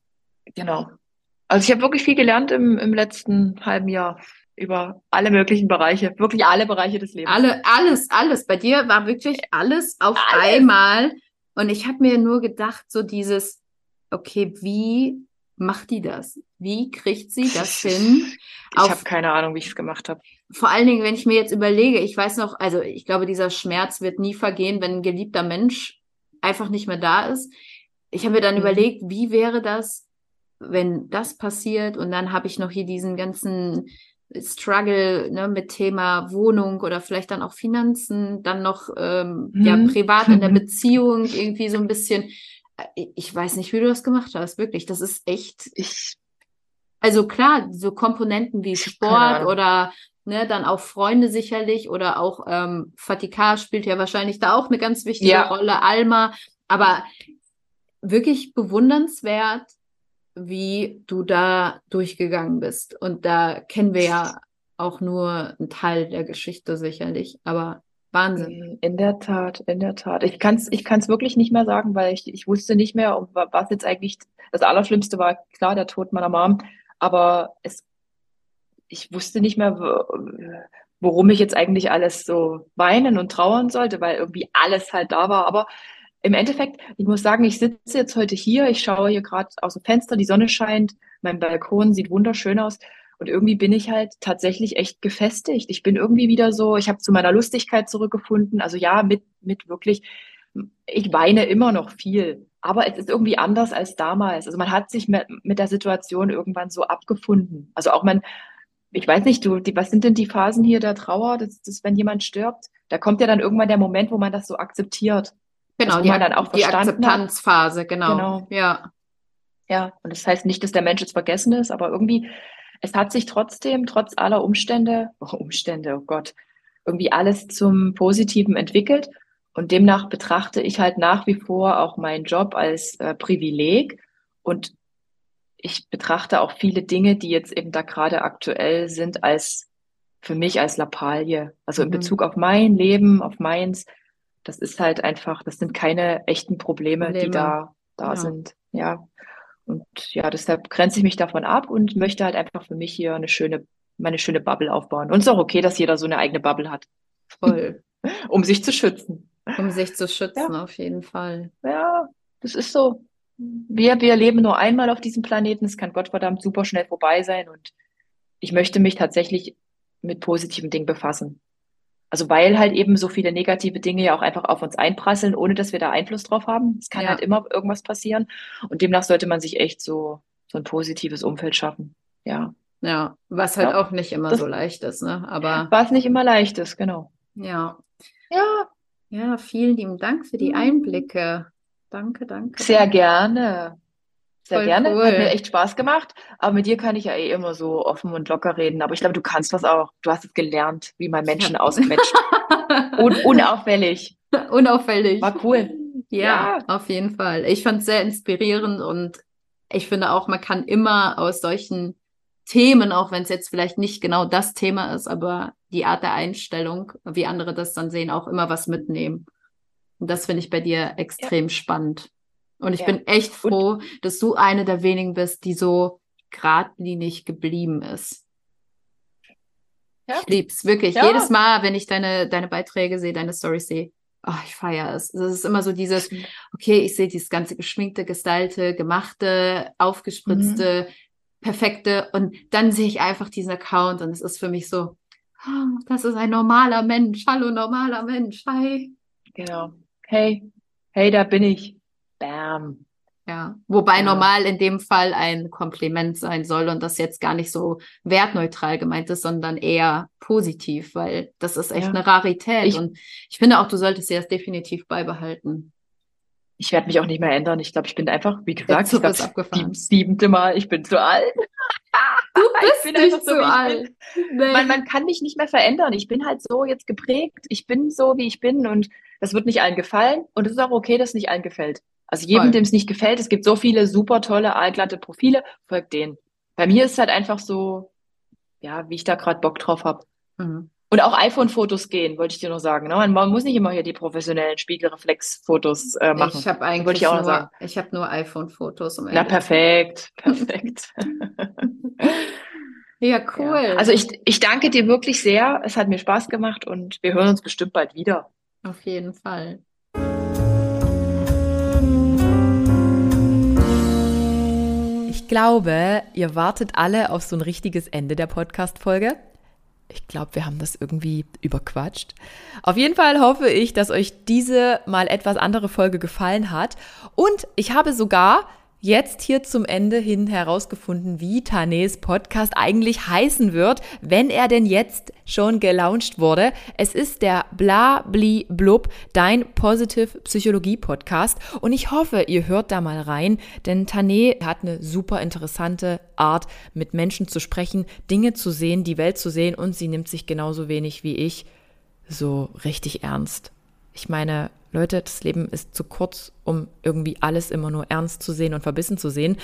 Genau. Also ich habe wirklich viel gelernt im, im letzten halben Jahr über alle möglichen Bereiche, wirklich alle Bereiche des Lebens. Alle, alles, alles. Bei dir war wirklich alles auf alles. einmal. Und ich habe mir nur gedacht, so dieses, okay, wie macht die das? Wie kriegt sie das hin? Ich habe keine Ahnung, wie ich es gemacht habe. Vor allen Dingen, wenn ich mir jetzt überlege, ich weiß noch, also ich glaube, dieser Schmerz wird nie vergehen, wenn ein geliebter Mensch einfach nicht mehr da ist. Ich habe mir dann mhm. überlegt, wie wäre das, wenn das passiert? Und dann habe ich noch hier diesen ganzen Struggle ne, mit Thema Wohnung oder vielleicht dann auch Finanzen, dann noch ähm, mhm. ja privat in der Beziehung irgendwie so ein bisschen. Äh, ich weiß nicht, wie du das gemacht hast, wirklich. Das ist echt. Ich, also klar, so Komponenten wie Sport oder ne, dann auch Freunde sicherlich oder auch ähm, Fatika spielt ja wahrscheinlich da auch eine ganz wichtige ja. Rolle, Alma. Aber wirklich bewundernswert, wie du da durchgegangen bist. Und da kennen wir ja auch nur einen Teil der Geschichte sicherlich, aber Wahnsinn. In der Tat, in der Tat. Ich kann es ich kann's wirklich nicht mehr sagen, weil ich, ich wusste nicht mehr, was jetzt eigentlich das Allerschlimmste war. Klar, der Tod meiner Mom, aber es, ich wusste nicht mehr, worum ich jetzt eigentlich alles so weinen und trauern sollte, weil irgendwie alles halt da war. Aber im Endeffekt, ich muss sagen, ich sitze jetzt heute hier, ich schaue hier gerade aus dem Fenster, die Sonne scheint, mein Balkon sieht wunderschön aus. Und irgendwie bin ich halt tatsächlich echt gefestigt. Ich bin irgendwie wieder so, ich habe zu meiner Lustigkeit zurückgefunden. Also ja, mit, mit wirklich, ich weine immer noch viel, aber es ist irgendwie anders als damals. Also man hat sich mit, mit der Situation irgendwann so abgefunden. Also auch man, ich weiß nicht, du, die, was sind denn die Phasen hier der Trauer, das, das, wenn jemand stirbt? Da kommt ja dann irgendwann der Moment, wo man das so akzeptiert. Genau, die, man dann auch die Akzeptanzphase, genau. genau. Ja. Ja, und das heißt nicht, dass der Mensch jetzt vergessen ist, aber irgendwie, es hat sich trotzdem, trotz aller Umstände, oh, Umstände, oh Gott, irgendwie alles zum Positiven entwickelt. Und demnach betrachte ich halt nach wie vor auch meinen Job als äh, Privileg. Und ich betrachte auch viele Dinge, die jetzt eben da gerade aktuell sind, als für mich als Lappalie. Also in mhm. Bezug auf mein Leben, auf meins, das ist halt einfach, das sind keine echten Probleme, Probleme. die da, da ja. sind. Ja. Und ja, deshalb grenze ich mich davon ab und möchte halt einfach für mich hier eine schöne, meine schöne Bubble aufbauen. Und es ist auch okay, dass jeder so eine eigene Bubble hat. Voll. um sich zu schützen. Um sich zu schützen, ja. auf jeden Fall. Ja, das ist so. Wir, wir leben nur einmal auf diesem Planeten. Es kann Gottverdammt super schnell vorbei sein. Und ich möchte mich tatsächlich mit positiven Dingen befassen. Also weil halt eben so viele negative Dinge ja auch einfach auf uns einprasseln, ohne dass wir da Einfluss drauf haben. Es kann ja. halt immer irgendwas passieren. Und demnach sollte man sich echt so, so ein positives Umfeld schaffen. Ja. Ja, was halt ja. auch nicht immer das, so leicht ist, ne? Aber. Was nicht immer leicht ist, genau. Ja. Ja. Ja, vielen lieben Dank für die mhm. Einblicke. Danke, danke. Sehr gerne. Sehr Voll gerne. Cool. Hat mir echt Spaß gemacht. Aber mit dir kann ich ja eh immer so offen und locker reden. Aber ich glaube, du kannst das auch. Du hast es gelernt, wie man Menschen ausquetscht. Un unauffällig. Unauffällig. War cool. Ja, ja, auf jeden Fall. Ich fand es sehr inspirierend und ich finde auch, man kann immer aus solchen Themen, auch wenn es jetzt vielleicht nicht genau das Thema ist, aber die Art der Einstellung, wie andere das dann sehen, auch immer was mitnehmen. Und das finde ich bei dir extrem ja. spannend. Und ich ja. bin echt froh, und, dass du eine der wenigen bist, die so geradlinig geblieben ist. Ja. Ich lieb's wirklich. Ja. Jedes Mal, wenn ich deine, deine Beiträge sehe, deine Stories sehe, oh, ich feiere es. Es ist immer so dieses, okay, ich sehe dieses ganze geschminkte, gestylte, gemachte, aufgespritzte, mhm. perfekte und dann sehe ich einfach diesen Account und es ist für mich so, oh, das ist ein normaler Mensch. Hallo, normaler Mensch. Hi. Genau. Hey, hey, da bin ich. Bam. Ja, wobei ja. normal in dem Fall ein Kompliment sein soll und das jetzt gar nicht so wertneutral gemeint ist, sondern eher positiv, weil das ist echt ja. eine Rarität ich, und ich finde auch, du solltest sie das definitiv beibehalten. Ich werde mich auch nicht mehr ändern. Ich glaube, ich bin einfach, wie gesagt, ich glaub, die siebente Mal, ich bin zu alt. Du bist nicht so, zu alt. Nee. Man, man kann mich nicht mehr verändern. Ich bin halt so jetzt geprägt. Ich bin so, wie ich bin und das wird nicht allen gefallen und es ist auch okay, dass es nicht allen gefällt. Also jedem, dem es nicht gefällt, es gibt so viele super tolle, allglatte Profile, folgt denen. Bei mir ist es halt einfach so, ja, wie ich da gerade Bock drauf habe. Mhm. Und auch iPhone-Fotos gehen, wollte ich dir noch sagen. Ne? Man muss nicht immer hier die professionellen Spiegelreflex-Fotos äh, machen. Ich habe eigentlich wollte ich auch nur, sagen. ich habe nur iPhone-Fotos. Um Na, perfekt, perfekt. Ja, cool. Ja. Also ich, ich danke dir wirklich sehr. Es hat mir Spaß gemacht und wir hören uns bestimmt bald wieder. Auf jeden Fall. Ich glaube, ihr wartet alle auf so ein richtiges Ende der Podcast-Folge. Ich glaube, wir haben das irgendwie überquatscht. Auf jeden Fall hoffe ich, dass euch diese mal etwas andere Folge gefallen hat. Und ich habe sogar jetzt hier zum Ende hin herausgefunden, wie Tanes Podcast eigentlich heißen wird, wenn er denn jetzt schon gelauncht wurde. Es ist der Bla Bli Blub, dein Positive Psychologie Podcast. Und ich hoffe, ihr hört da mal rein, denn Tane hat eine super interessante Art, mit Menschen zu sprechen, Dinge zu sehen, die Welt zu sehen und sie nimmt sich genauso wenig wie ich so richtig ernst. Ich meine, Leute, das Leben ist zu kurz, um irgendwie alles immer nur ernst zu sehen und verbissen zu sehen.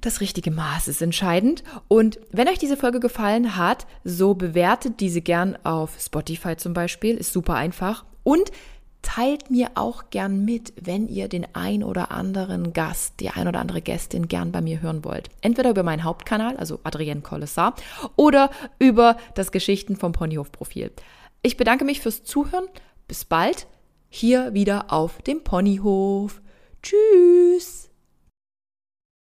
Das richtige Maß ist entscheidend. Und wenn euch diese Folge gefallen hat, so bewertet diese gern auf Spotify zum Beispiel. Ist super einfach. Und teilt mir auch gern mit, wenn ihr den ein oder anderen Gast, die ein oder andere Gästin gern bei mir hören wollt. Entweder über meinen Hauptkanal, also Adrienne Collessar, oder über das Geschichten vom Ponyhof-Profil. Ich bedanke mich fürs Zuhören. Bis bald hier wieder auf dem Ponyhof. Tschüss.